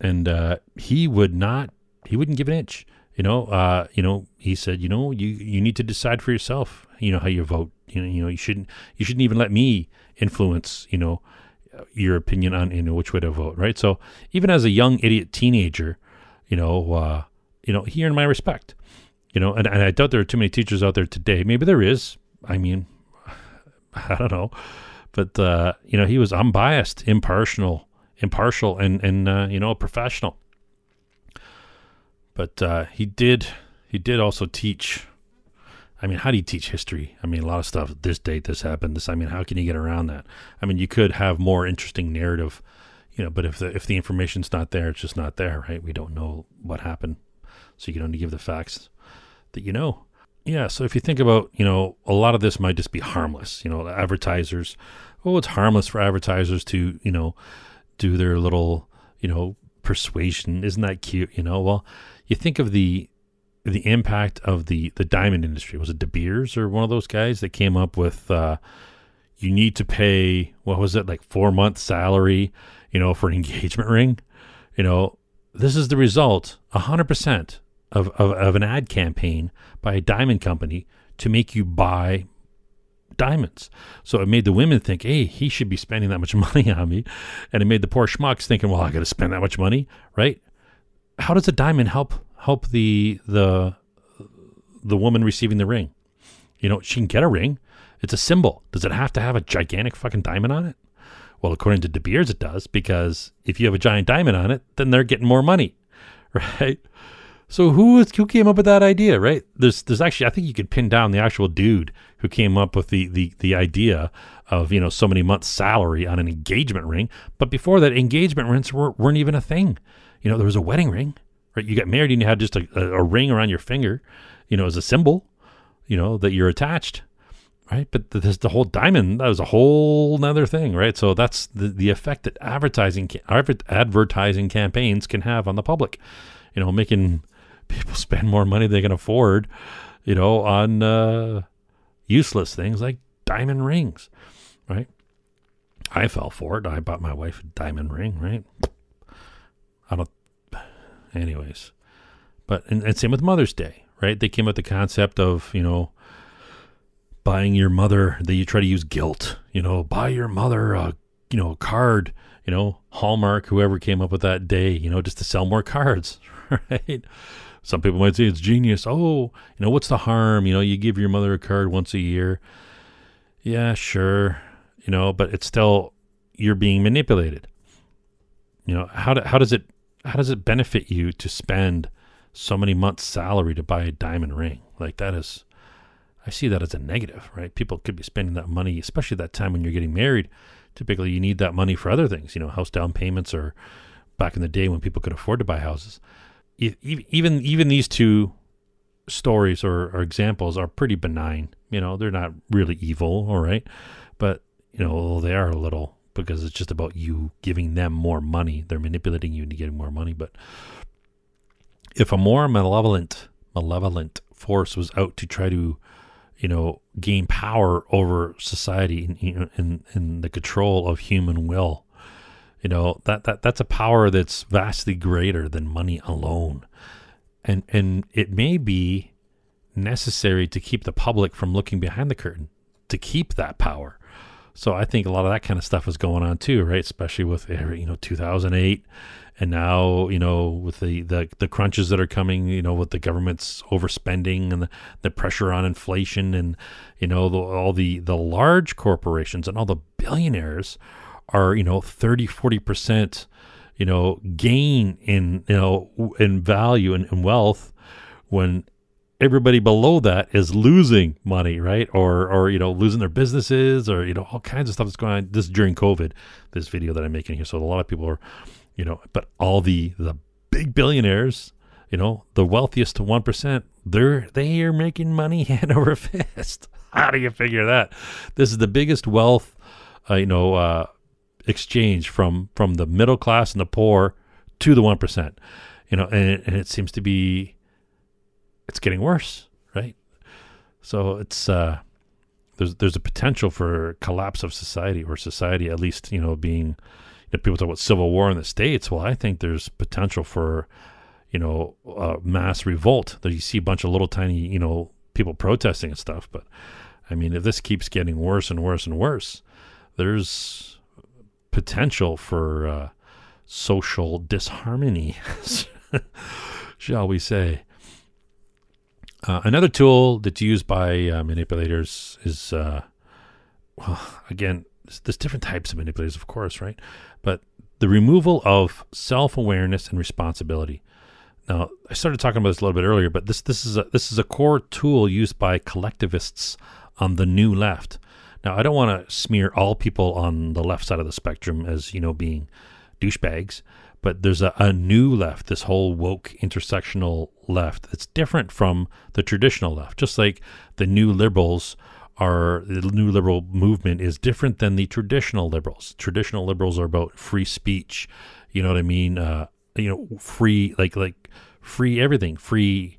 and uh, he would not. He wouldn't give an inch. You know. Uh, you know. He said, you know, you you need to decide for yourself. You know how you vote. You know. You know. You shouldn't. You shouldn't even let me influence. You know your opinion on know which way to vote. Right. So even as a young idiot teenager, you know, uh, you know, he earned my respect you know, and, and I doubt there are too many teachers out there today. Maybe there is. I mean, I don't know, but uh, you know, he was unbiased, impartial, impartial, and and uh, you know, a professional. But uh, he did he did also teach. I mean, how do you teach history? I mean, a lot of stuff. This date, this happened. This. I mean, how can you get around that? I mean, you could have more interesting narrative, you know. But if the if the information's not there, it's just not there, right? We don't know what happened, so you can only give the facts that you know. Yeah, so if you think about, you know, a lot of this might just be harmless. You know, advertisers, oh, it's harmless for advertisers to, you know, do their little, you know, persuasion. Isn't that cute? You know, well, you think of the the impact of the the diamond industry. Was it De Beers or one of those guys that came up with uh, you need to pay what was it like four months salary, you know, for an engagement ring? You know, this is the result, hundred percent of, of, of an ad campaign by a diamond company to make you buy diamonds. So it made the women think, hey, he should be spending that much money on me. And it made the poor schmucks thinking, well, I got to spend that much money, right? How does a diamond help help the the the woman receiving the ring? You know, she can get a ring. It's a symbol. Does it have to have a gigantic fucking diamond on it? Well, according to De Beers, it does because if you have a giant diamond on it, then they're getting more money, right? So who came up with that idea, right? There's there's actually I think you could pin down the actual dude who came up with the the the idea of you know so many months salary on an engagement ring. But before that, engagement rings were, weren't even a thing. You know, there was a wedding ring, right? You got married and you had just a, a, ring around your finger, you know, as a symbol, you know, that you're attached, right? But the whole diamond that was a whole nother thing, right? So that's the the effect that advertising advertising campaigns can have on the public. You know, making people spend more money they can afford, you know, on uh, useless things like diamond rings, right? I fell for it. I bought my wife a diamond ring, right? Anyways, but and, and same with Mother's Day, right? They came up with the concept of you know buying your mother that you try to use guilt. You know, buy your mother a you know a card. You know, Hallmark, whoever came up with that day, you know, just to sell more cards, right? Some people might say it's genius. Oh, you know, what's the harm? You know, you give your mother a card once a year. Yeah, sure. You know, but it's still you're being manipulated. You know, how do, how does it how does it benefit you to spend so many months' salary to buy a diamond ring? Like that is I see that as a negative, right? People could be spending that money, especially that time when you're getting married. Typically, you need that money for other things, you know, house down payments or back in the day when people could afford to buy houses. Even even these two stories or, or examples are pretty benign. You know, they're not really evil, all right, but you know they are a little because it's just about you giving them more money. They're manipulating you into getting more money. But if a more malevolent malevolent force was out to try to you know, gain power over society in, in, in the control of human will. You know, that, that that's a power that's vastly greater than money alone. And and it may be necessary to keep the public from looking behind the curtain to keep that power. So I think a lot of that kind of stuff is going on too, right? Especially with eh, you know 2008 and now you know with the, the the crunches that are coming you know with the government's overspending and the, the pressure on inflation and you know the, all the the large corporations and all the billionaires are you know 30 40% you know gain in you know in value and, in wealth when everybody below that is losing money, right? Or or you know losing their businesses, or you know all kinds of stuff that's going on. This during COVID, this video that I'm making here, so a lot of people are you know, but all the the big billionaires, you know, the wealthiest to one percent, they're they are making money hand over fist. How do you figure that? This is the biggest wealth, uh, you know, uh, exchange from from the middle class and the poor to the one percent. You know, and and it seems to be, it's getting worse, right? So it's uh, there's there's a potential for collapse of society or society at least you know being if people talk about civil war in the states, well, I think there's potential for, you know, uh, mass revolt. That you see a bunch of little tiny, you know, people protesting and stuff. But I mean, if this keeps getting worse and worse and worse, there's potential for uh, social disharmony, shall we say? Uh, another tool that's used by uh, manipulators is, uh, well, again, there's different types of manipulators, of course, right? But the removal of self awareness and responsibility. Now, I started talking about this a little bit earlier, but this this is a this is a core tool used by collectivists on the new left. Now, I don't want to smear all people on the left side of the spectrum as you know being douchebags, but there's a, a new left, this whole woke intersectional left that's different from the traditional left. Just like the new liberals are the new liberal movement is different than the traditional liberals. Traditional liberals are about free speech. You know what I mean? Uh, you know, free like like free everything, free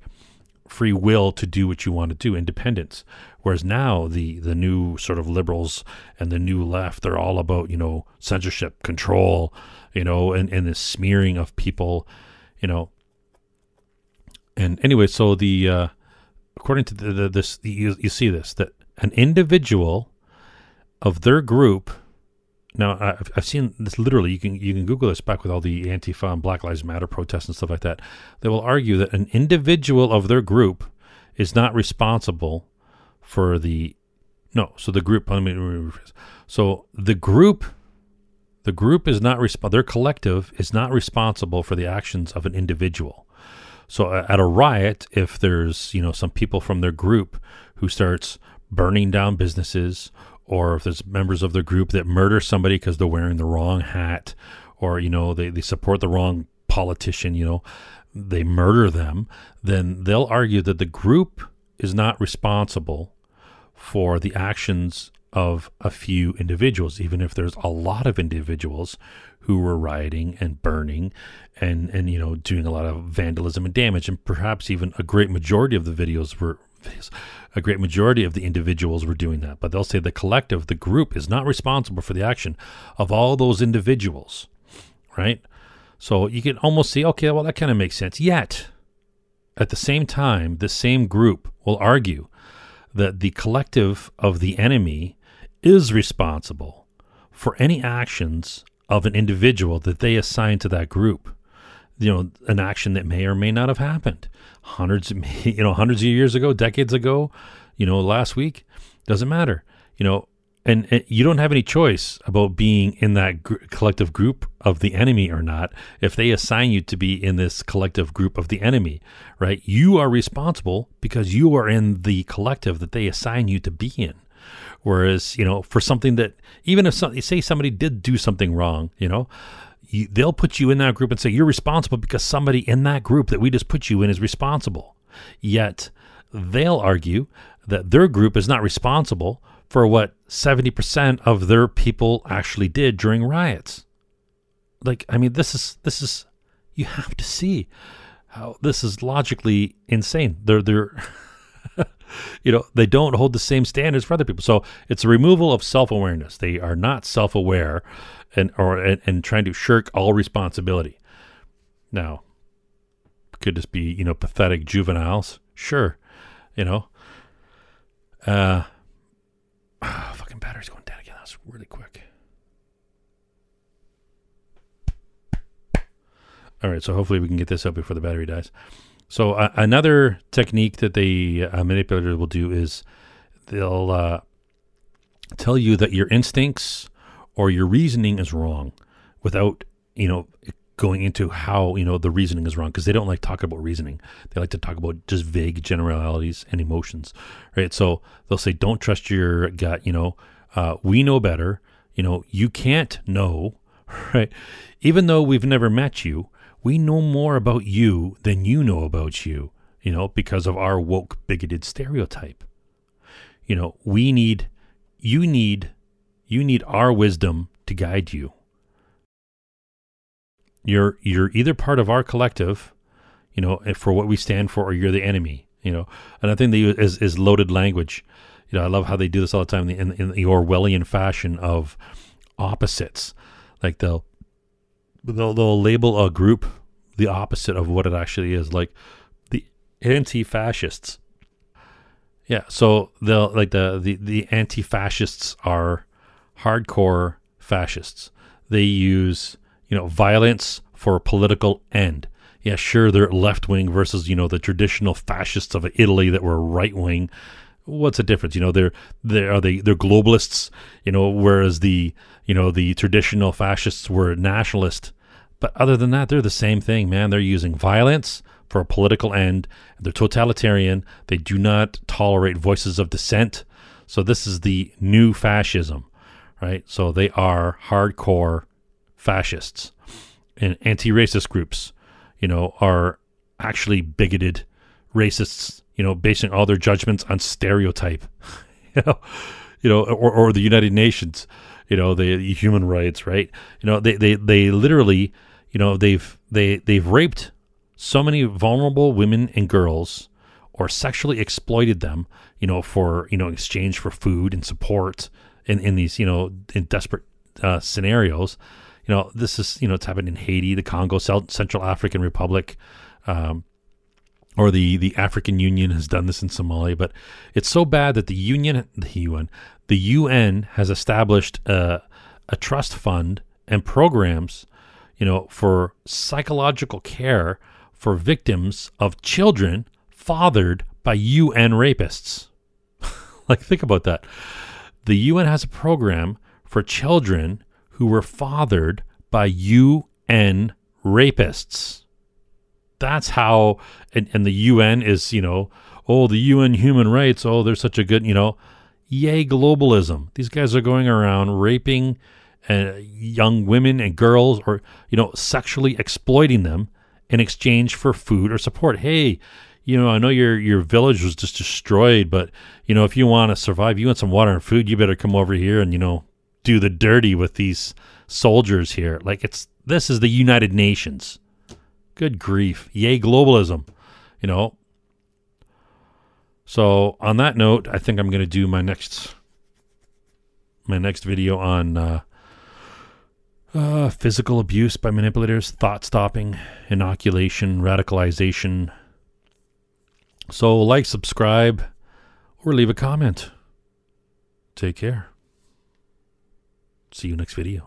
free will to do what you want to do, independence. Whereas now the the new sort of liberals and the new left, they're all about you know censorship, control, you know, and and the smearing of people, you know. And anyway, so the uh, according to the, the this the, you, you see this that an individual of their group. Now, I've, I've seen this literally. You can you can Google this back with all the Antifa and Black Lives Matter protests and stuff like that. They will argue that an individual of their group is not responsible for the no. So the group. Let me So the group, the group is not resp- Their collective is not responsible for the actions of an individual. So at a riot, if there's you know some people from their group who starts burning down businesses or if there's members of their group that murder somebody because they're wearing the wrong hat or you know they, they support the wrong politician you know they murder them then they'll argue that the group is not responsible for the actions of a few individuals even if there's a lot of individuals who were rioting and burning and and you know doing a lot of vandalism and damage. And perhaps even a great majority of the videos were a great majority of the individuals were doing that. But they'll say the collective, the group, is not responsible for the action of all those individuals, right? So you can almost see, okay, well, that kind of makes sense. Yet, at the same time, the same group will argue that the collective of the enemy is responsible for any actions of an individual that they assign to that group. You know, an action that may or may not have happened. Hundreds, you know, hundreds of years ago, decades ago, you know, last week, doesn't matter. You know, and, and, you don't have any choice about being in that gr- collective group of the enemy or not if they assign you to be in this collective group of the enemy right? You are responsible because you are in the collective that they assign you to be in. Whereas you know for something that even if some, say somebody did do something wrong you know you, they'll put you in that group and say you're responsible because somebody in that group that we just put you in is responsible yet they'll argue that their group is not responsible for what 70% of their people actually did during riots. Like I mean this is this is you have to see how this is logically insane. They're they're you know, they don't hold the same standards for other people. So it's a removal of self-awareness. They are not self-aware and or and, and trying to shirk all responsibility. Now, could this be, you know, pathetic juveniles? Sure. You know. Uh Oh, fucking battery's going down again. That's really quick. All right, so hopefully we can get this up before the battery dies. So uh, another technique that the uh, manipulator will do is they'll uh, tell you that your instincts or your reasoning is wrong without you know going into how you know the reasoning is wrong because they don't like talk about reasoning. They like to talk about just vague generalities and emotions, right? So they'll say, "Don't trust your gut." You know, uh, we know better. You know, you can't know, right? Even though we've never met you, we know more about you than you know about you. You know, because of our woke, bigoted stereotype. You know, we need, you need, you need our wisdom to guide you you're you're either part of our collective, you know, for what we stand for, or you're the enemy. You know, and I think they is is loaded language. You know, I love how they do this all the time in, in the Orwellian fashion of opposites. Like they'll they'll they'll label a group the opposite of what it actually is, like the anti-fascists. Yeah, so they'll like the the the anti-fascists are hardcore fascists. They use you know, violence for a political end. Yeah, sure, they're left wing versus, you know, the traditional fascists of Italy that were right wing. What's the difference? You know, they're they are they they're globalists, you know, whereas the you know, the traditional fascists were nationalist. But other than that, they're the same thing, man. They're using violence for a political end. They're totalitarian. They do not tolerate voices of dissent. So this is the new fascism, right? So they are hardcore fascists and anti-racist groups, you know, are actually bigoted racists, you know, basing all their judgments on stereotype, you know, you know, or, or the United Nations, you know, the human rights, right? You know, they, they, they literally, you know, they've, they, they've raped so many vulnerable women and girls or sexually exploited them, you know, for, you know, exchange for food and support in, in these, you know, in desperate uh, scenarios you know, this is, you know, it's happened in Haiti, the Congo, Central African Republic, um, or the, the African Union has done this in Somalia. But it's so bad that the Union, the UN, the UN has established a, a trust fund and programs, you know, for psychological care for victims of children fathered by UN rapists. like, think about that. The UN has a program for children who were fathered by UN rapists. That's how, and, and the UN is, you know, oh, the UN human rights, oh, they're such a good, you know, yay, globalism. These guys are going around raping uh, young women and girls or, you know, sexually exploiting them in exchange for food or support. Hey, you know, I know your your village was just destroyed, but you know, if you want to survive, you want some water and food, you better come over here and you know do the dirty with these soldiers here. Like it's this is the United Nations. Good grief. Yay globalism. You know. So on that note, I think I'm going to do my next my next video on uh, uh, physical abuse by manipulators, thought stopping, inoculation, radicalization. So like, subscribe, or leave a comment. Take care. See you next video.